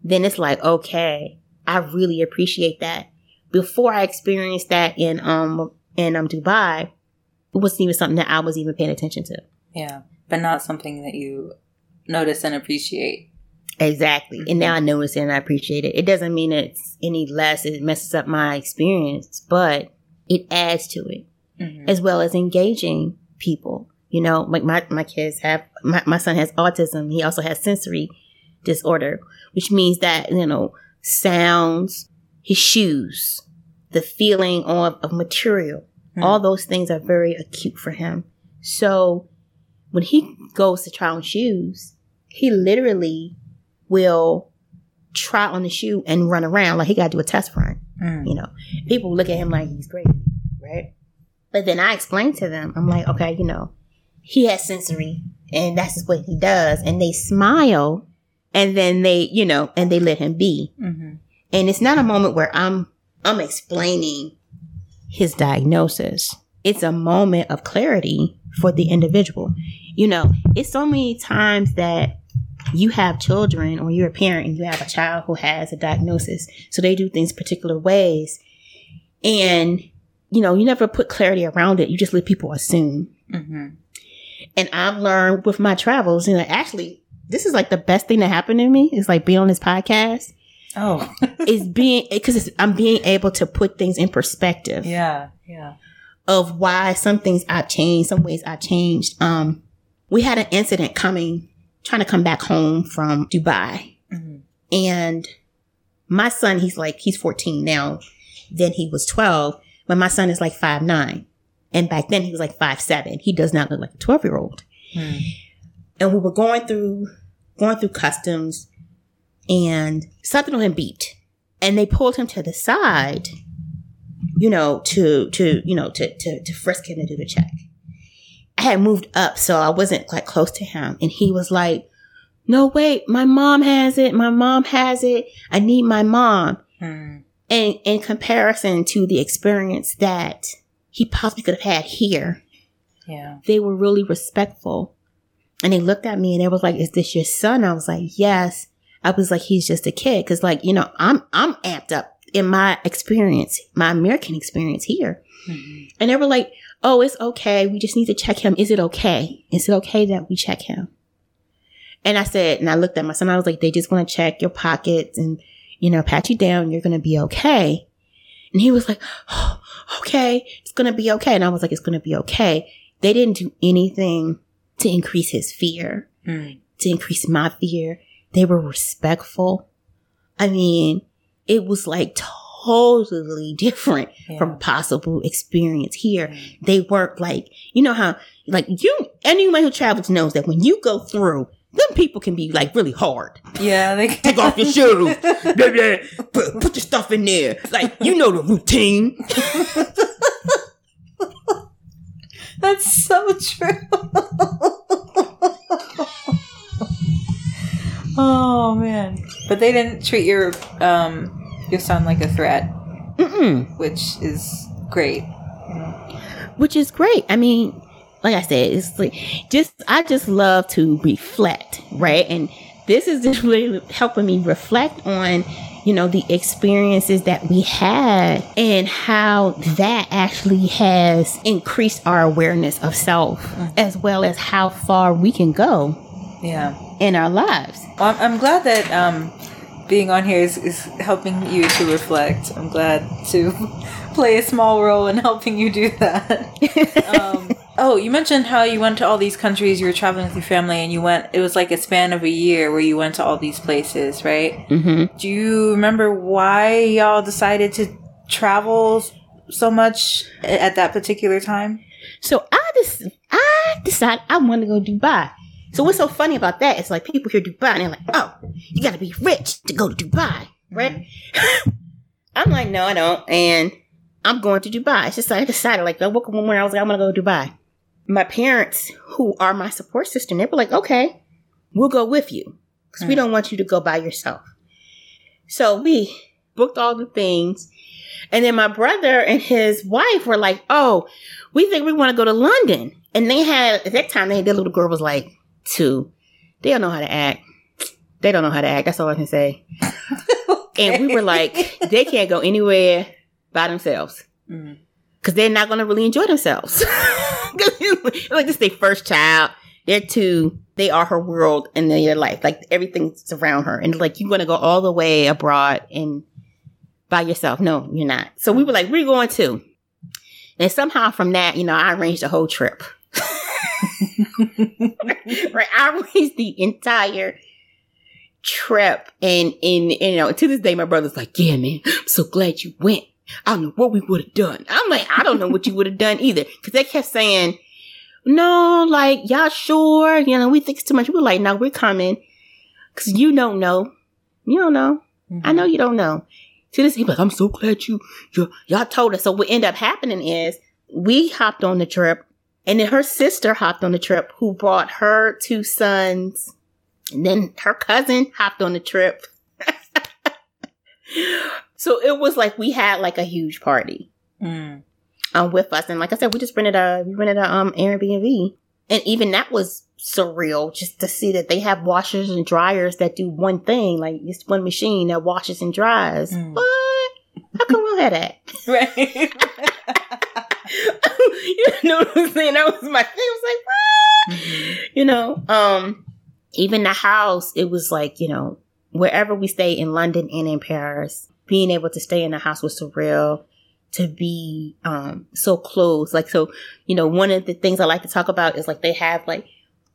then it's like, okay, I really appreciate that. Before I experienced that in um in um Dubai, it wasn't even something that I was even paying attention to. Yeah. But not something that you notice and appreciate. Exactly. And now I know it's and I appreciate it. It doesn't mean it's any less, it messes up my experience, but it adds to it. Mhm. as well as engaging people. You know, like my, my kids have, my, my son has autism. He also has sensory disorder, which means that, you know, sounds, his shoes, the feeling of, of material, Hmm. all those things are very acute for him. So when he goes to try on shoes, he literally will try on the shoe and run around like he got to do a test run. Mm. You know, people look at him like he's crazy, right? But then I explain to them, I'm like, okay, you know, he has sensory and that's just what he does. And they smile and then they, you know, and they let him be. Mhm. And it's not a moment where I'm, I'm explaining his diagnosis. It's a moment of clarity for the individual. You know, it's so many times that you have children or you're a parent and you have a child who has a diagnosis. So they do things particular ways. And, you know, you never put clarity around it. You just let people assume. Mhm. And I've learned with my travels, you know, actually, this is like the best thing that happened to me is like being on this podcast Oh. is being, because I'm being able to put things in perspective yeah. Yeah. of why some things I've changed, some ways I've changed. Um, we had an incident coming, trying to come back home from Dubai. Mhm. And my son, he's like, he's 14 now. Then he was 12, but my son is like five nine. And back then he was like five seven. He does not look like a 12 year old. Hmm. And we were going through, going through customs and something on him beat. And they pulled him to the side, you know, to, to, you know, to, to, to frisk him to do the check. I had moved up, so I wasn't like close to him. And he was like, no, wait, my mom has it. My mom has it. I need my mom. Hmm. And in comparison to the experience that he possibly could have had here, Yeah. they were really respectful. And they looked at me and they was like, is this your son? I was like, yes. I was like, he's just a kid. Cause like, you know, I'm, I'm amped up in my experience, my American experience here. Mhm. And they were like, oh, it's okay. We just need to check him. Is it okay? Is it okay that we check him? And I said, and I looked at my son, I was like, they just want to check your pockets and, you know, pat you down. You're going to be okay. And he was like, oh, okay, it's going to be okay. And I was like, it's going to be okay. They didn't do anything to increase his fear, Hmm. to increase my fear. They were respectful. I mean, it was like totally different Yeah. from possible experience here. They weren't like, you know how, like you, anyone who travels knows that when you go through, them people can be like really hard. Yeah, they Take off your shoes. blah, blah, put, put your stuff in there. Like, you know the routine. That's so true. oh man. But they didn't treat your um your son like a threat, Mm-mm. which is great. Which is great. I mean, like I said, it's like just, I just love to reflect, right? And this is just really helping me reflect on, you know, the experiences that we had and how that actually has increased our awareness of self as well as how far we can go Yeah. in our lives. Well, I'm, I'm glad that um, being on here is, is helping you to reflect. I'm glad to play a small role in helping you do that. um, oh, you mentioned how you went to all these countries. You were traveling with your family, and you went. It was like a span of a year where you went to all these places, right? Mm-hmm. Do you remember why y'all decided to travel so much at that particular time? So I just I decided I want to go to Dubai. So what's so funny about that is like people hear Dubai and they're like, oh, you got to be rich to go to Dubai, right? I'm like, no, I don't, and I'm going to Dubai. It's just like I decided, like, I woke up one morning, I was like, I'm gonna go to Dubai. My parents, who are my support system, they were like, okay, we'll go with you because we Mm. don't want you to go by yourself. So we booked all the things. And then my brother and his wife were like, oh, we think we want to go to London. And they had, at that time, they, their little girl was like two. They don't know how to act. They don't know how to act. That's all I can say. And we were like, they can't go anywhere by themselves Mm. because they're not going to really enjoy themselves. like this is their first child. They're two. They are her world and their life. Like everything's around her. And like you're going to go all the way abroad and by yourself. No, you're not. So we were like, we're going to. And somehow from that, you know, I arranged the whole trip. right. I arranged the entire trip. And, and, you know, to this day, my brother's like, yeah, man, I'm so glad you went. I don't know what we would have done. I'm like, I don't know what you would have done either. Cause they kept saying, no, like, y'all sure? You know, we think it's too much. We were like, no, we're coming. Cause you don't know. You don't know. I know mm-hmm. you don't know. To this, he's like, I'm so glad you, you, y'all told us. So what ended up happening is we hopped on the trip and then her sister hopped on the trip who brought her two sons. And then her cousin hopped on the trip. so it was like we had like a huge party Mm. um, with us. And like I said, we just rented a we rented a um Airbnb, and even that was surreal just to see that they have washers and dryers that do one thing, like it's one machine that washes and dries. Mm. What? How come we don't have that? Right. you know what I'm saying? That was my thing. I was like, what? Mhm. you know um even the house it was like you know wherever we stayed in london and in paris being able to stay in the house was surreal to be um so close like so you know one of the things i like to talk about is like they have like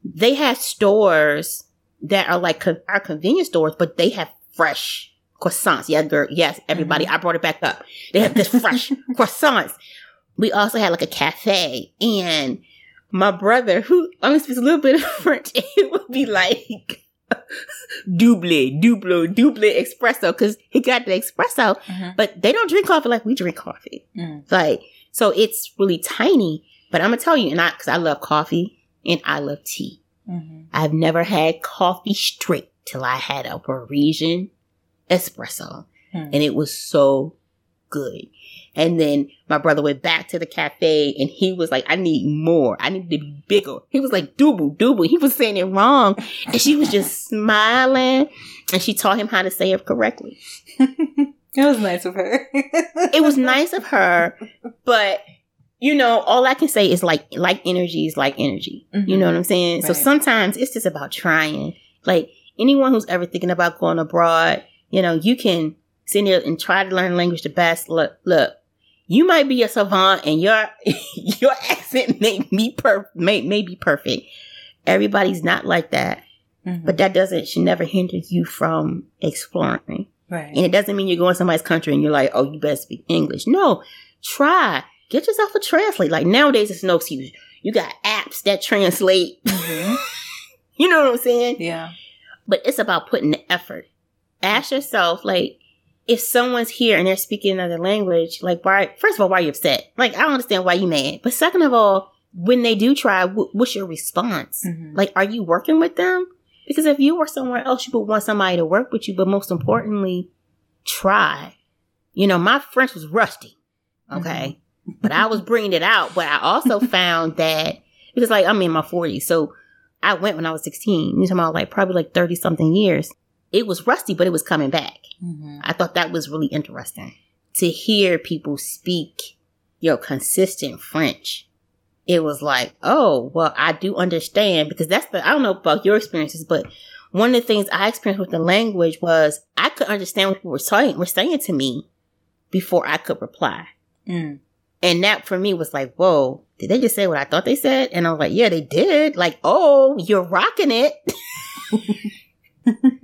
they have stores that are like co- our convenience stores but they have fresh croissants yeah girl yes everybody i brought it back up they have this fresh croissants we also had like a cafe and my brother who only speaks a little bit of French, it would be like double, double, double espresso because he got the espresso, Mm-hmm. but they don't drink coffee like we drink coffee. Mm. Like, so it's really tiny, but I'm gonna tell you, and I, cause I love coffee and I love tea. Mm-hmm. I've never had coffee straight till I had a Parisian espresso Hmm. and it was so good. And then my brother went back to the cafe and he was like, I need more. I need to be bigger. He was like, double, double. He was saying it wrong. And she was just smiling and she taught him how to say it correctly. It was nice of her. It was nice of her, but you know, all I can say is like, like energy is like energy. You know mm-hmm. what I'm saying? So sometimes it's just about trying. Like anyone who's ever thinking about going abroad, you know, you can sit there and try to learn language the best. Look, look, you might be a savant and your your accent may be per may, may be perfect. Everybody's not like that, Mhm. but that doesn't should never hinder you from exploring. right. And it doesn't mean you're going to somebody's country and you're like, oh, you better speak English. No, try. Get yourself a translate. Like nowadays, it's no excuse. You got apps that translate. Mhm. you know what I'm saying? Yeah. But it's about putting the effort. Ask yourself, like, if someone's here and they're speaking another language, like, why? First of all, why are you upset? Like, I don't understand why you mad. But second of all, when they do try, wh- what's your response? Mhm. Like, are you working with them? Because if you were somewhere else, you would want somebody to work with you. But most importantly, try. You know, my French was rusty. Okay. but I was bringing it out. But I also found that because, like, I'm in my 40s. So I went when I was 16. You're talking about like probably like 30 something years. It was rusty, but it was coming back. Mhm. I thought that was really interesting to hear people speak, you know, consistent French. It was like, oh, well, I do understand because that's the, I don't know about your experiences, but one of the things I experienced with the language was I could understand what people were saying, were saying to me before I could reply. Mm. And that for me was like, whoa, did they just say what I thought they said? And I was like, yeah, they did. Like, oh, you're rocking it.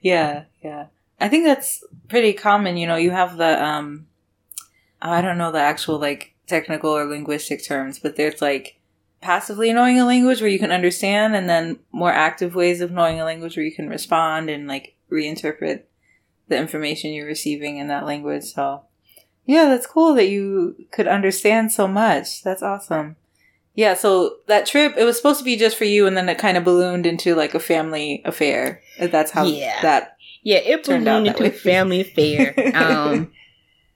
Yeah, yeah. I think that's pretty common. You know, you have the um, I don't know the actual like technical or linguistic terms, but there's like passively knowing a language where you can understand, and then more active ways of knowing a language where you can respond and like reinterpret the information you're receiving in that language. So, yeah, that's cool that you could understand so much. That's awesome. Yeah, so that trip, it was supposed to be just for you, and then it kind of ballooned into like a family affair. That's how Yeah. that Yeah, it ballooned into a family affair. Um,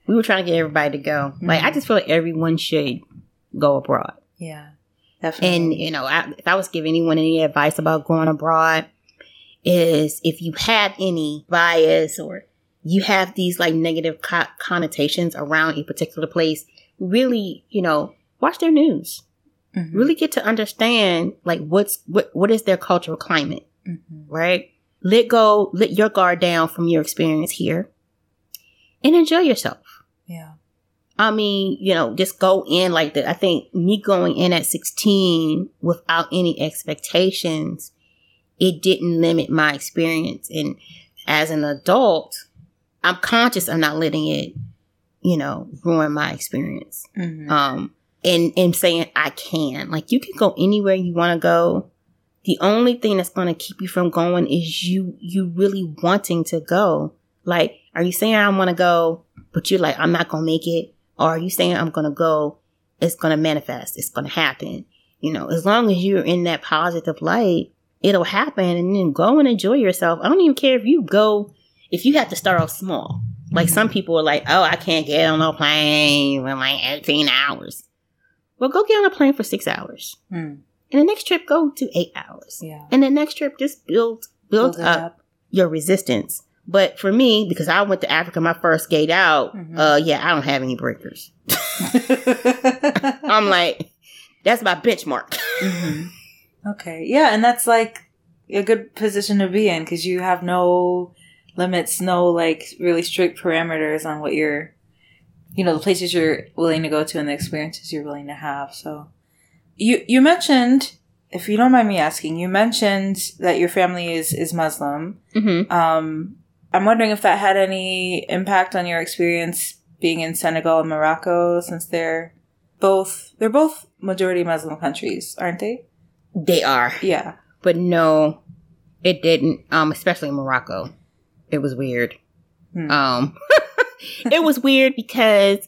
we were trying to get everybody to go. Like, I Mhm. just feel like everyone should go abroad. Yeah, definitely. And you know, I, if I was giving anyone any advice about going abroad, is if you have any bias or you have these like negative co- connotations around a particular place, really, you know, watch their news. Mhm. Really get to understand like what's what what is their cultural climate Mhm. right? Let go, let your guard down from your experience here and enjoy yourself. Yeah. I mean, you know, just go in like that. I think me going in at 16 without any expectations, it didn't limit my experience. And as an adult, I'm conscious of not letting it, you know, ruin my experience Mhm. um and and saying I can. Like you can go anywhere you want to go. The only thing that's going to keep you from going is you you really wanting to go. Like, are you saying I want to go, but you're like I'm not going to make it, or are you saying I'm going to go? It's going to manifest. It's going to happen. You know, as long as you're in that positive light, it'll happen, and then go and enjoy yourself. I don't even care if you go if you have to start off small. Like some people are like, oh, I can't get on a plane in like 18 hours. Well, go get on a plane for six hours. Mm. And the next trip, go to eight hours. Yeah. And the next trip, just build, build, Build it up, your resistance. But for me, because I went to Africa my first gate out, Mhm. uh, yeah, I don't have any breakers. I'm like, that's my benchmark. Mhm. Okay. Yeah, and that's like a good position to be in because you have no limits, no like really strict parameters on what you're, you know, the places you're willing to go to and the experiences you're willing to have. So, you you mentioned, if you don't mind me asking, you mentioned that your family is is Muslim. hmm Um, I'm wondering if that had any impact on your experience being in Senegal and Morocco, since they're both they're both majority Muslim countries, aren't they? They are. Yeah. But no, it didn't. Um, especially in Morocco. It was weird. Hmm. Um it was weird because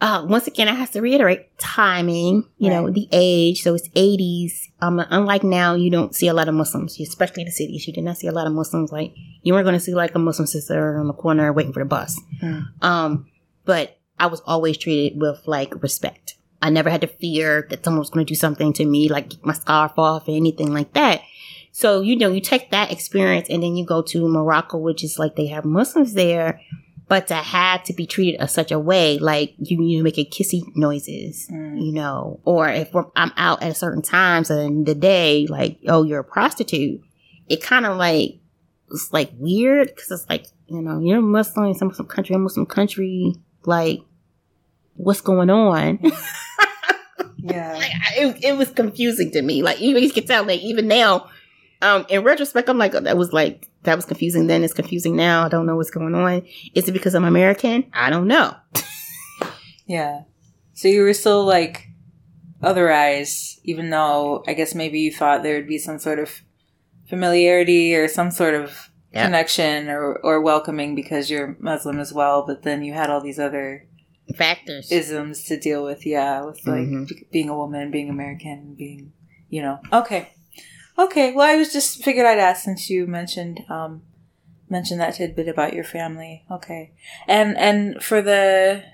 uh once again I have to reiterate timing, you know, the age. So it's eighties. Um unlike now you don't see a lot of Muslims, especially in the cities. You did not see a lot of Muslims like you weren't gonna see like a Muslim sister on the corner waiting for the bus. Hmm. Um, but I was always treated with like respect. I never had to fear that someone was going to do something to me, like my scarf off or anything like that. So, you know, you take that experience and then you go to Morocco, which is like they have Muslims there, but to have to be treated in such a way, like you, you making kissy noises, Mm. you know, or if I'm out at certain times in the day, like, oh, you're a prostitute, it kind of like, it's like weird because it's like, you know, you're Muslim in some, some country, a Muslim country, like, what's going on? Yeah. like, I- it, it was confusing to me. Like, even you can tell, like, even now, um, in retrospect, I'm like, that was like, that was confusing then, it's confusing now. I don't know what's going on. Is it because I'm American? I don't know. Yeah. So you were still like otherized, even though I guess maybe you thought there would be some sort of familiarity or some sort of Yeah. connection or, or welcoming because you're Muslim as well, but then you had all these other Factors. isms to deal with, yeah, with like Mhm. being a woman, being American, being, you know. Okay. Okay. Well, I was just figured I'd ask since you mentioned um mentioned that tidbit about your family. Okay. And and for the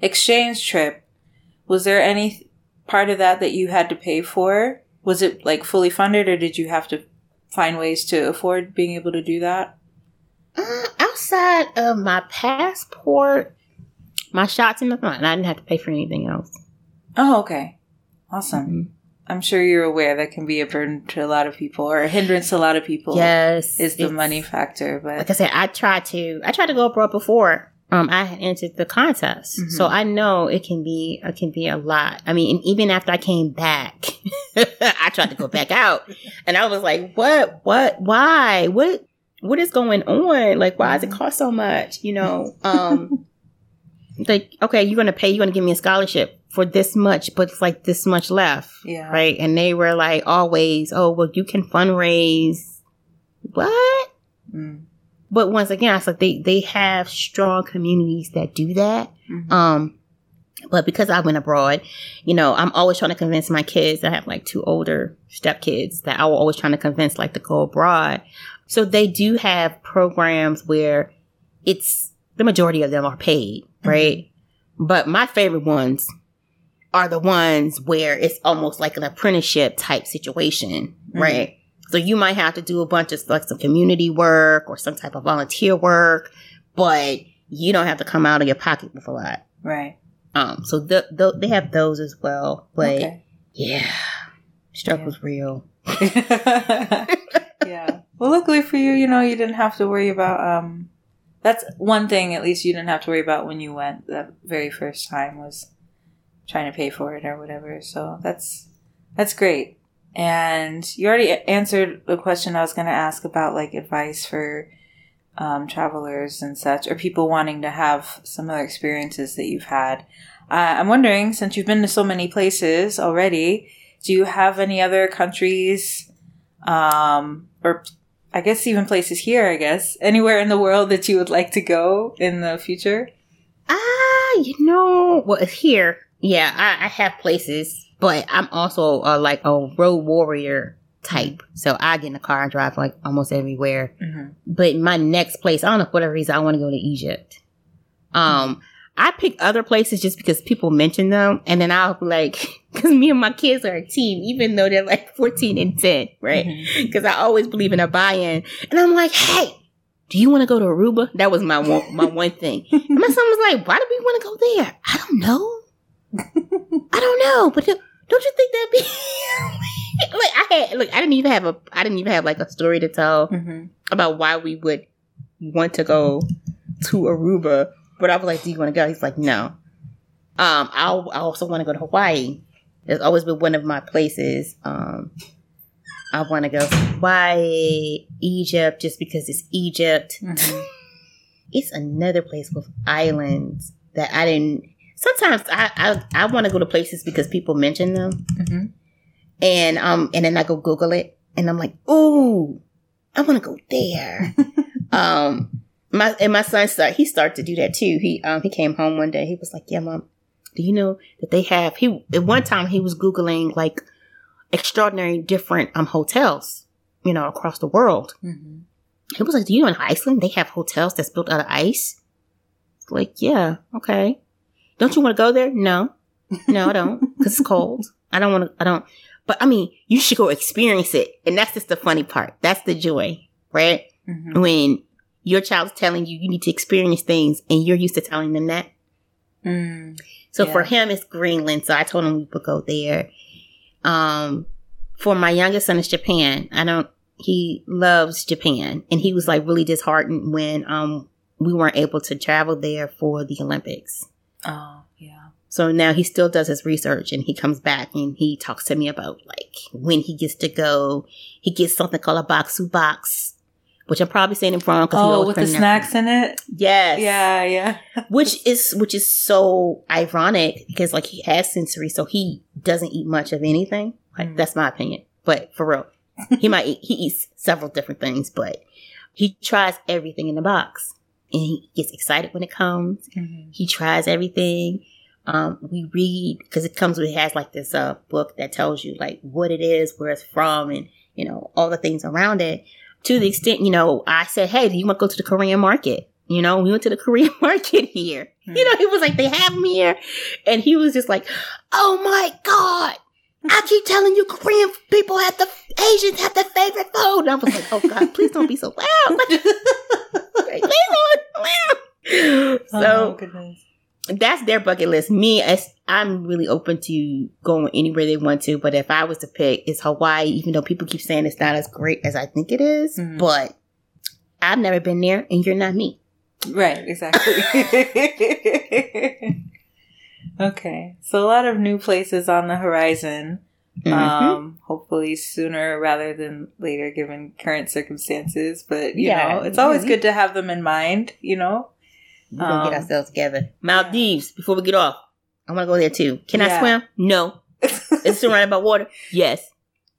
exchange trip, was there any part of that that you had to pay for? Was it like fully funded or did you have to find ways to afford being able to do that? Uh, outside of my passport, my shots in the front, and I didn't have to pay for anything else. Oh, okay. Awesome. Mhm. I'm sure you're aware that can be a burden to a lot of people or a hindrance to a lot of people. Yes, Is the money factor, But Like I said, I tried to. I tried to go abroad before. Um, I had entered the contest, Mhm. so I know it can be. It can be a lot. I mean, and even after I came back, I tried to go back out, and I was like, "What? What? Why? What? What is going on? Like, why does it cost so much? You know?" Um, like, okay, you're gonna pay. You're gonna give me a scholarship for this much, but it's like this much left yeah. right? And they were like, always, oh, well, you can fundraise. What? Mm. But once again, I was like, they, they have strong communities that do that. Mhm. Um, but because I went abroad, you know, I'm always trying to convince my kids. I have like two older stepkids that I will always trying to convince like to go abroad. So they do have programs where it's the majority of them are paid, right? But my favorite ones are the ones where it's almost like an apprenticeship type situation, Mhm. right? So you might have to do a bunch of like some community work or some type of volunteer work, but you don't have to come out of your pocket with a lot. Right. Um, so the, the, they have those as well, but Okay. yeah, struggle's real. yeah. Well, luckily for you, you know, you didn't have to worry about. um That's one thing, at least, you didn't have to worry about when you went that very first time was trying to pay for it or whatever. So that's that's great. And you already answered the question I was going to ask about like advice for um, travelers and such, or people wanting to have similar experiences that you've had. Uh, I'm wondering, since you've been to so many places already, do you have any other countries, um, or I guess even places here, I guess, anywhere in the world that you would like to go in the future? Ah, you know, well, here. Yeah, I, I have places, but I'm also uh, like a road warrior type. So I get in the car and drive like almost everywhere. Mm-hmm. But my next place, I don't know for whatever reason, I want to go to Egypt. Um, I pick other places just because people mention them, and then I'll be like, because me and my kids are a team, even though they're like 14 and 10, right? Because I always believe in a buy-in, and I'm like, hey, do you want to go to Aruba? That was my one, my one thing. And my son was like, why do we want to go there? I don't know. I don't know, but don't you think that'd be like I had look? I didn't even have a I didn't even have like a story to tell hmm about why we would want to go to Aruba. But I was like, "Do you want to go?" He's like, "No." Um, I I also want to go to Hawaii. It's always been one of my places. Um, I want to go to Hawaii, Egypt, just because it's Egypt. hmm It's another place with islands that I didn't. Sometimes I I, I want to go to places because people mention them, Mhm. and um and then I go Google it, and I'm like, ooh, I want to go there. um, my and my son start he started to do that too. He um he came home one day. He was like, yeah, mom, do you know that they have he at one time he was googling like extraordinary different um hotels, you know, across the world. Mhm. He was like, Do you know in Iceland they have hotels that's built out of ice? Like, yeah, okay. Don't you want to go there? No. No, I don't. Because it's cold. I don't want to, I don't. But I mean, you should go experience it. And that's just the funny part. That's the joy, right? Mhm. When your child's telling you you need to experience things and you're used to telling them that. Mm. So Yeah. for him, it's Greenland. So I told him we would go there. Um, for my youngest son, it's Japan. I don't. He loves Japan, and he was like really disheartened when um we weren't able to travel there for the Olympics. Oh, yeah. So now he still does his research, and he comes back and he talks to me about like when he gets to go. He gets something called a Bokksu box, which I'm probably saying it wrong because Oh, always with the snacks in it? Yes, Yeah, yeah. which is which is so ironic because like he has sensory, so he doesn't eat much of anything. Like Mm. that's my opinion, but for real, he might eat, he eats several different things, but he tries everything in the box, and he gets excited when it comes. Mhm. He tries everything. Um, we read because it comes with it has like this uh book that tells you like what it is, where it's from, and you know all the things around it. To the extent, you know, I said, "Hey, do you want to go to the Korean market?" You know, we went to the Korean market here. You know, he was like, "They have them here," and he was just like, "Oh my god." I keep telling you, Korean people have the Asians have the favorite food. And I was like, "Oh God, please don't be so loud! please don't loud." oh, So goodness. that's their bucket list. Me, as I'm really open to going anywhere they want to, but if I was to pick, it's Hawaii. Even though people keep saying it's not as great as I think it is, Mhm. but I've never been there, and you're not me. Right, exactly. okay. So a lot of new places on the horizon. Mhm. Um, hopefully sooner rather than later given current circumstances. But you Yeah. know, it's always Mhm. good to have them in mind, you know? We're gonna get um, ourselves together. Maldives. Before we get off, I want to go there too. Can I swim? No. It's surrounded by water. Yes.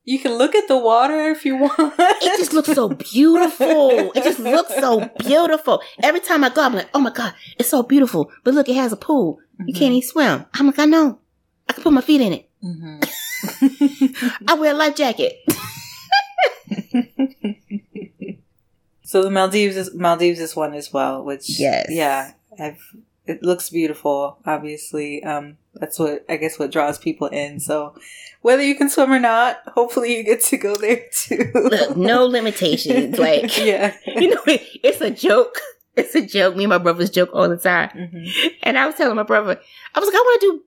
You can look at the water if you want. It just looks so beautiful. It just looks so beautiful. Every time I go, I'm like, oh my god, it's so beautiful. But look, it has a pool. You can't even swim. I'm like, I know. I can put my feet in it. hmm I wear a life jacket. so the Maldives is Maldives is one as well, which Yes. yeah, I've it looks beautiful. Obviously, um, that's what I guess what draws people in. So whether you can swim or not, hopefully you get to go there too. Look, no limitations. Like, yeah, you know, it's a joke. It's a joke. Me and my brothers joke all the time. Mhm. And I was telling my brother, I was like, I want to do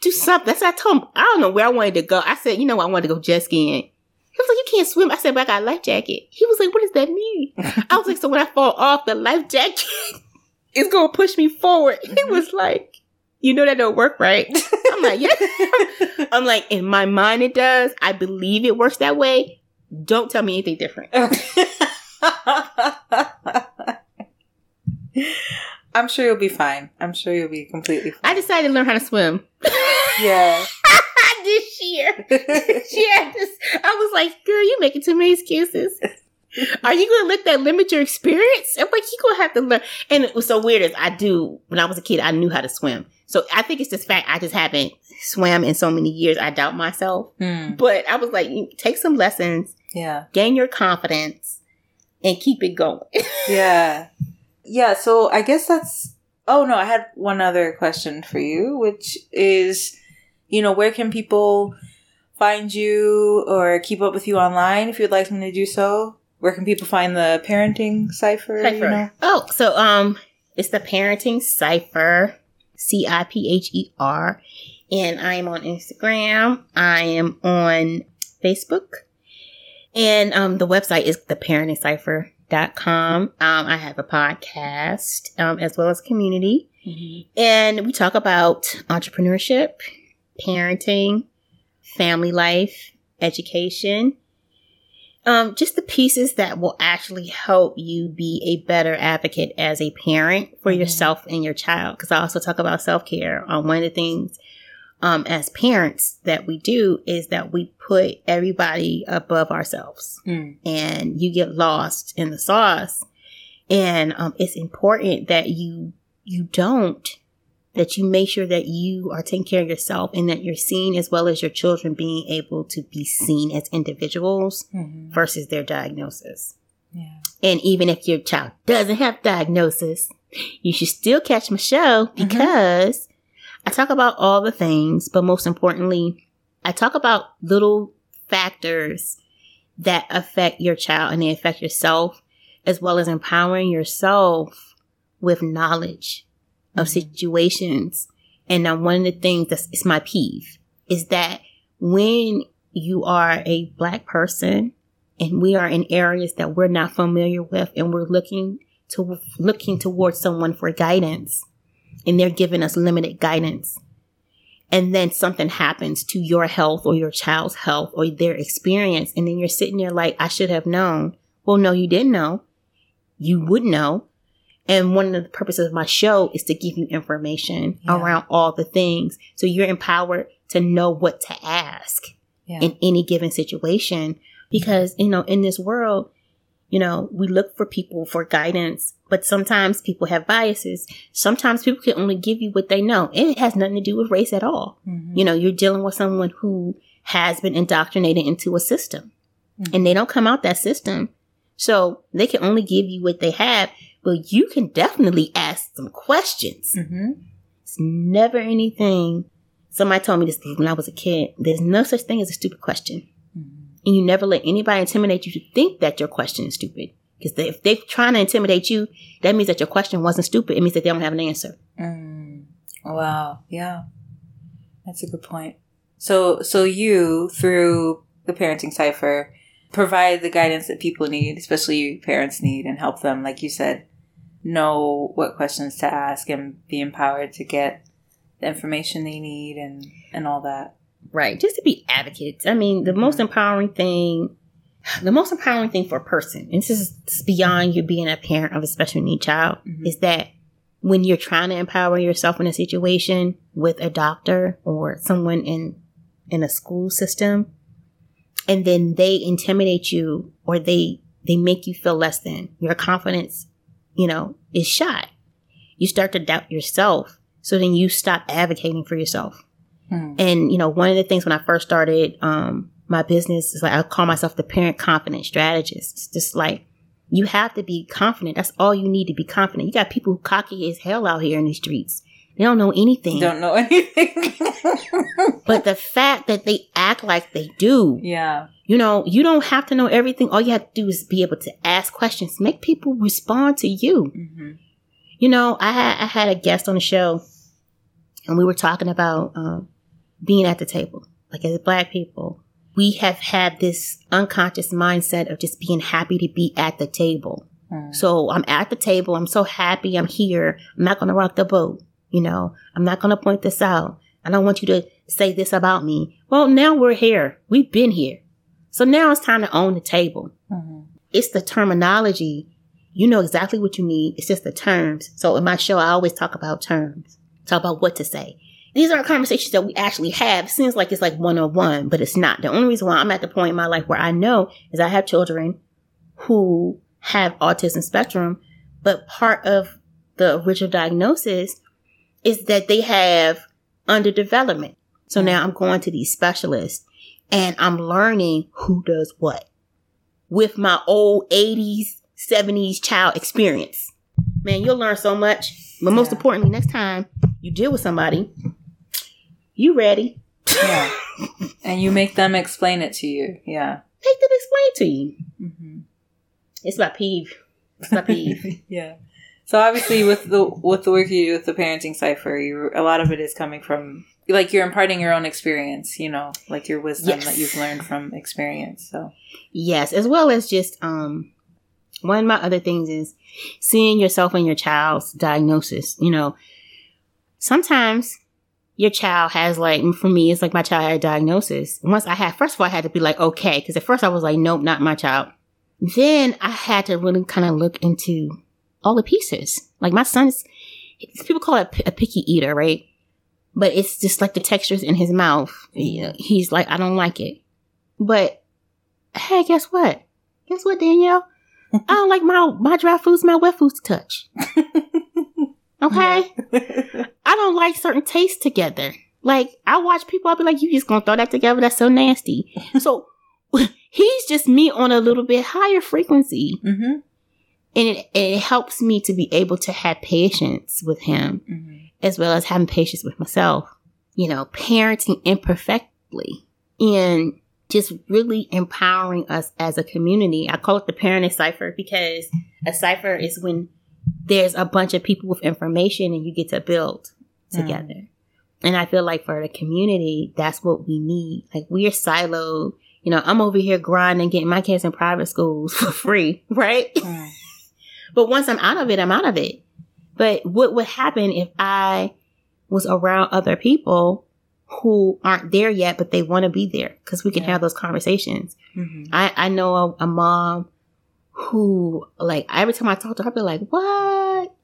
do something. That's what I told him. I don't know where I wanted to go. I said, you know, I wanted to go jet skiing. He was like, you can't swim. I said, but I got a life jacket. He was like, what does that mean? I was like, so when I fall off, the life jacket is going to push me forward. He was like, you know that don't work, right? I'm like, yeah. I'm like, in my mind it does. I believe it works that way. Don't tell me anything different. I'm sure you'll be fine. I'm sure you'll be completely fine. I decided to learn how to swim yeah. this year. yeah, this, I was like, girl, you making too many excuses. Are you gonna let that limit your experience? I'm like, you gonna have to learn. And it was so weird as I do when I was a kid, I knew how to swim. So I think it's this fact I just haven't swam in so many years. I doubt myself. Hmm. But I was like, take some lessons, Yeah. gain your confidence, and keep it going. Yeah. Yeah, so I guess that's Oh no, I had one other question for you, which is you know, where can people find you or keep up with you online if you'd like them to do so? Where can people find the parenting cipher? You know? Oh, so um, it's the Parenting Cipher, C I P H E R, and I am on Instagram. I am on Facebook, and um, the website is theparentingcipher.com. Um, I have a podcast um, as well as community, and we talk about entrepreneurship, parenting, family life, education. Um, just the pieces that will actually help you be a better advocate as a parent for Mhm. yourself and your child. Because I also talk about self care. Um, one of the things um, as parents that we do is that we put everybody above ourselves Mm. and you get lost in the sauce. And um, it's important that you you don't that you make sure that you are taking care of yourself and that you're seen as well as your children being able to be seen as individuals Mhm. versus their diagnosis. Yeah. And even if your child doesn't have diagnosis, you should still catch my show because I talk about all the things, but most importantly, I talk about little factors that affect your child and they affect yourself, as well as empowering yourself with knowledge of situations. And now one of the things that's it's my peeve is that when you are a black person and we are in areas that we're not familiar with and we're looking to looking towards someone for guidance and they're giving us limited guidance and then something happens to your health or your child's health or their experience and then you're sitting there like i should have known. Well no you didn't know. You would know and one of the purposes of my show is to give you information Yeah. around all the things so you're empowered to know what to ask Yeah. in any given situation because you know in this world you know we look for people for guidance but sometimes people have biases sometimes people can only give you what they know and it has nothing to do with race at all Mhm. you know you're dealing with someone who has been indoctrinated into a system Mhm. and they don't come out that system so they can only give you what they have but you can definitely ask some questions Mhm. it's never anything. Somebody told me this when I was a kid. There's no such thing as a stupid question. Mhm. And you never let anybody intimidate you to think that your question is stupid. Because they, if they're trying to intimidate you, that means that your question wasn't stupid. It means that they don't have an answer. Mm. Wow. Yeah. That's a good point. So, so you through the parenting cipher provide the guidance that people need, especially parents need, and help them, like you said, know what questions to ask and be empowered to get the information they need and and all that. Right. Just to be advocates. I mean, the most empowering thing, the most empowering thing for a person, and this is beyond you being a parent of a special need child, Mhm. is that when you're trying to empower yourself in a situation with a doctor or someone in in a school system, and then they intimidate you or they they make you feel less than, your confidence, you know, is shot. You start to doubt yourself. So then you stop advocating for yourself. Hmm. And you know, one of the things when I first started um, my business is like I call myself the parent confident strategist. It's just like you have to be confident. That's all you need to be confident. You got people who cocky as hell out here in these streets. They don't know anything. Don't know anything. But the fact that they act like they do, yeah. you know, you don't have to know everything. All you have to do is be able to ask questions, make people respond to you. hmm You know, I had I had a guest on the show, and we were talking about um, being at the table. Like as black people, we have had this unconscious mindset of just being happy to be at the table. Hmm. So I'm at the table. I'm so happy. I'm here. I'm not going to rock the boat. You know, I'm not going to point this out. I don't want you to say this about me. Well, now we're here. We've been here. So now it's time to own the table Mhm. it's the terminology. You know exactly what you need. It's just the terms. So in my show, I always talk about terms, talk about what to say. These aren't conversations that we actually have. It seems like it's like one on one, but it's not. The only reason why I'm at the point in my life where I know is I have children who have autism spectrum, but part of the original diagnosis is that they have underdevelopment. So now I'm going to these specialists and I'm learning who does what with my old 80s, 70s child experience. Man, you'll learn so much. But most Yeah. importantly, next time you deal with somebody, you ready. Yeah. and you make them explain it to you. Yeah. Make them explain to you. hmm It's my peeve. It's my peeve. yeah. So obviously, with the with the work you do with the parenting cipher, you a lot of it is coming from like you're imparting your own experience. You know, like your wisdom Yes. that you've learned from experience. So yes, as well as just um one of my other things is seeing yourself in your child's diagnosis. You know, sometimes your child has like for me it's like my child had a diagnosis once i had first of all i had to be like okay because at first i was like nope not my child then i had to really kind of look into all the pieces like my son's people call it a picky eater right but it's just like the textures in his mouth know, he's like i don't like it but hey guess what guess what danielle i don't like my my dry foods my wet foods to touch Okay. I don't like certain tastes together. Like I watch people, I'll be like, you just gonna throw that together? That's so nasty. so he's just me on a little bit higher frequency. Mm-hmm. And it, it helps me to be able to have patience with him mm-hmm. as well as having patience with myself. You know, parenting imperfectly and just really empowering us as a community. I call it the parenting cipher because a cipher is when there's a bunch of people with information and you get to build together. Mm. And I feel like for the community, that's what we need. Like we're siloed. You know, I'm over here grinding, getting my kids in private schools for free, right? Mm. But once I'm out of it, I'm out of it. But what would happen if I was around other people who aren't there yet, but they want to be there? Because we can yeah. have those conversations. Mm-hmm. I, I know a, a mom who like every time I talk to her, I'll be like, what?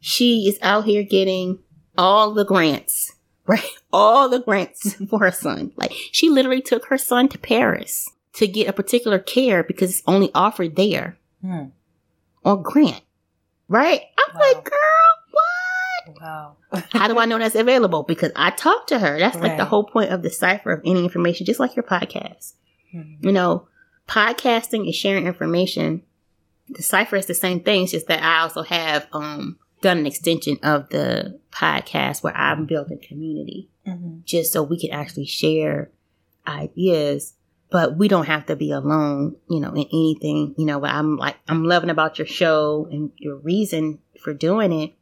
She is out here getting all the grants, right? All the grants for her son. Like she literally took her son to Paris to get a particular care because it's only offered there hmm. On grant, right? I'm wow. like, girl, what? Wow. How do I know that's available? Because I talked to her. That's right. like the whole point of the cipher of any information, just like your podcast. hmm You know, podcasting is sharing information. The cipher is the same thing. It's just that I also have um, done an extension of the podcast where I'm building community, mm-hmm. just so we can actually share ideas. But we don't have to be alone, you know, in anything. You know, what I'm like, I'm loving about your show and your reason for doing it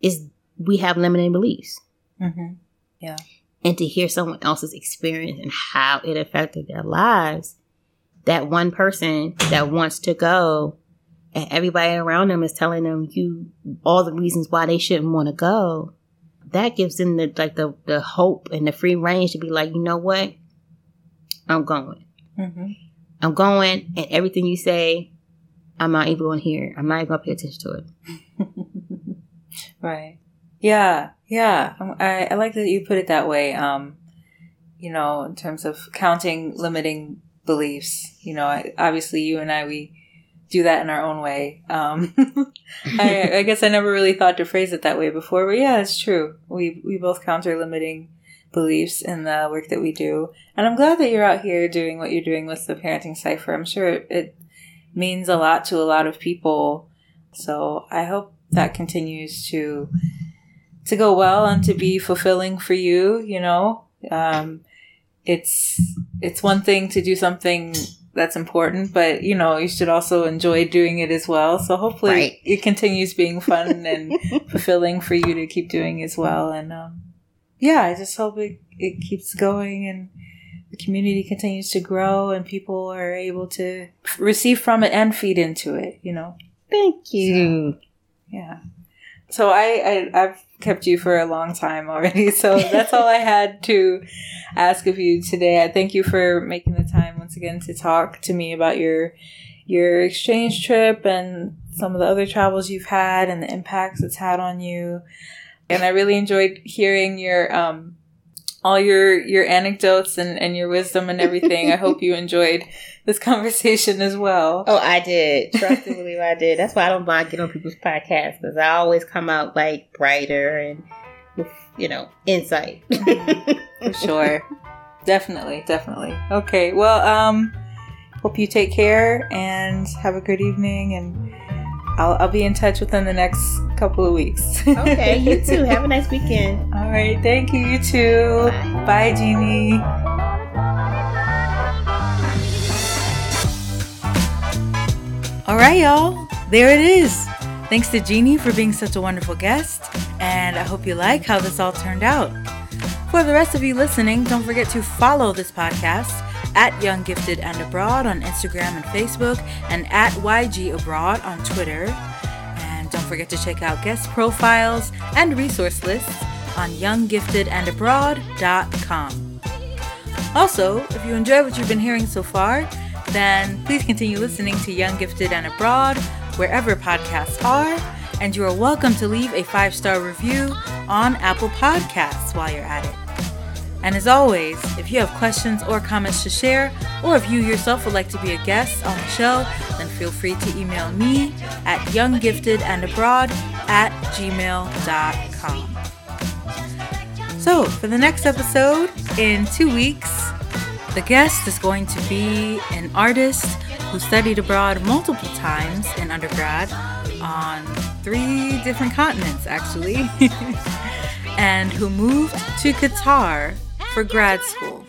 is we have limiting beliefs. Mm-hmm. Yeah. And to hear someone else's experience and how it affected their lives that one person that wants to go and everybody around them is telling them you all the reasons why they shouldn't want to go that gives them the like the, the hope and the free range to be like you know what i'm going mm-hmm. i'm going and everything you say i'm not even going to hear i'm not even going to pay attention to it right yeah yeah I, I like that you put it that way um you know in terms of counting limiting beliefs. You know, obviously you and I, we do that in our own way. Um, I, I, guess I never really thought to phrase it that way before, but yeah, it's true. We, we both counter limiting beliefs in the work that we do. And I'm glad that you're out here doing what you're doing with the parenting cipher. I'm sure it, it means a lot to a lot of people. So I hope that continues to, to go well and to be fulfilling for you, you know, um, it's it's one thing to do something that's important, but you know, you should also enjoy doing it as well. So hopefully right. it continues being fun and fulfilling for you to keep doing as well. And um, yeah, I just hope it, it keeps going and the community continues to grow and people are able to receive from it and feed into it, you know. Thank you. So, yeah. So I, I I've kept you for a long time already. So that's all I had to ask of you today. I thank you for making the time once again to talk to me about your your exchange trip and some of the other travels you've had and the impacts it's had on you. And I really enjoyed hearing your um all your your anecdotes and, and your wisdom and everything. I hope you enjoyed this conversation as well. Oh, I did. Trust and believe I did. That's why I don't mind getting on people's podcasts because I always come out like brighter and with, you know, insight. For sure. Definitely, definitely. Okay. Well, um, hope you take care and have a good evening and I'll, I'll be in touch within the next couple of weeks. okay, you too. Have a nice weekend. All right, thank you. You too. Bye, Bye Jeannie. All right, y'all. There it is. Thanks to Jeannie for being such a wonderful guest, and I hope you like how this all turned out. For the rest of you listening, don't forget to follow this podcast at Young Gifted and Abroad on Instagram and Facebook, and at YG Abroad on Twitter. And don't forget to check out guest profiles and resource lists on younggiftedandabroad.com. Also, if you enjoy what you've been hearing so far, then please continue listening to Young Gifted and Abroad wherever podcasts are, and you are welcome to leave a five star review on Apple Podcasts while you're at it. And as always, if you have questions or comments to share, or if you yourself would like to be a guest on the show, then feel free to email me at younggiftedandabroad at gmail.com. So, for the next episode, in two weeks, the guest is going to be an artist who studied abroad multiple times in undergrad on three different continents, actually, and who moved to Qatar for grad school.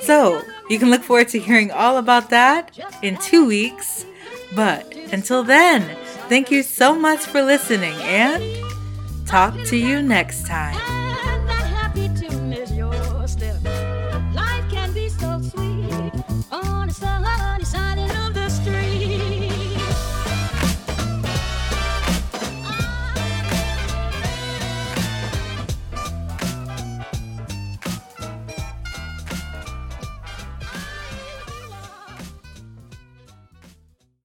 So, you can look forward to hearing all about that in two weeks. But until then, thank you so much for listening and talk to you next time.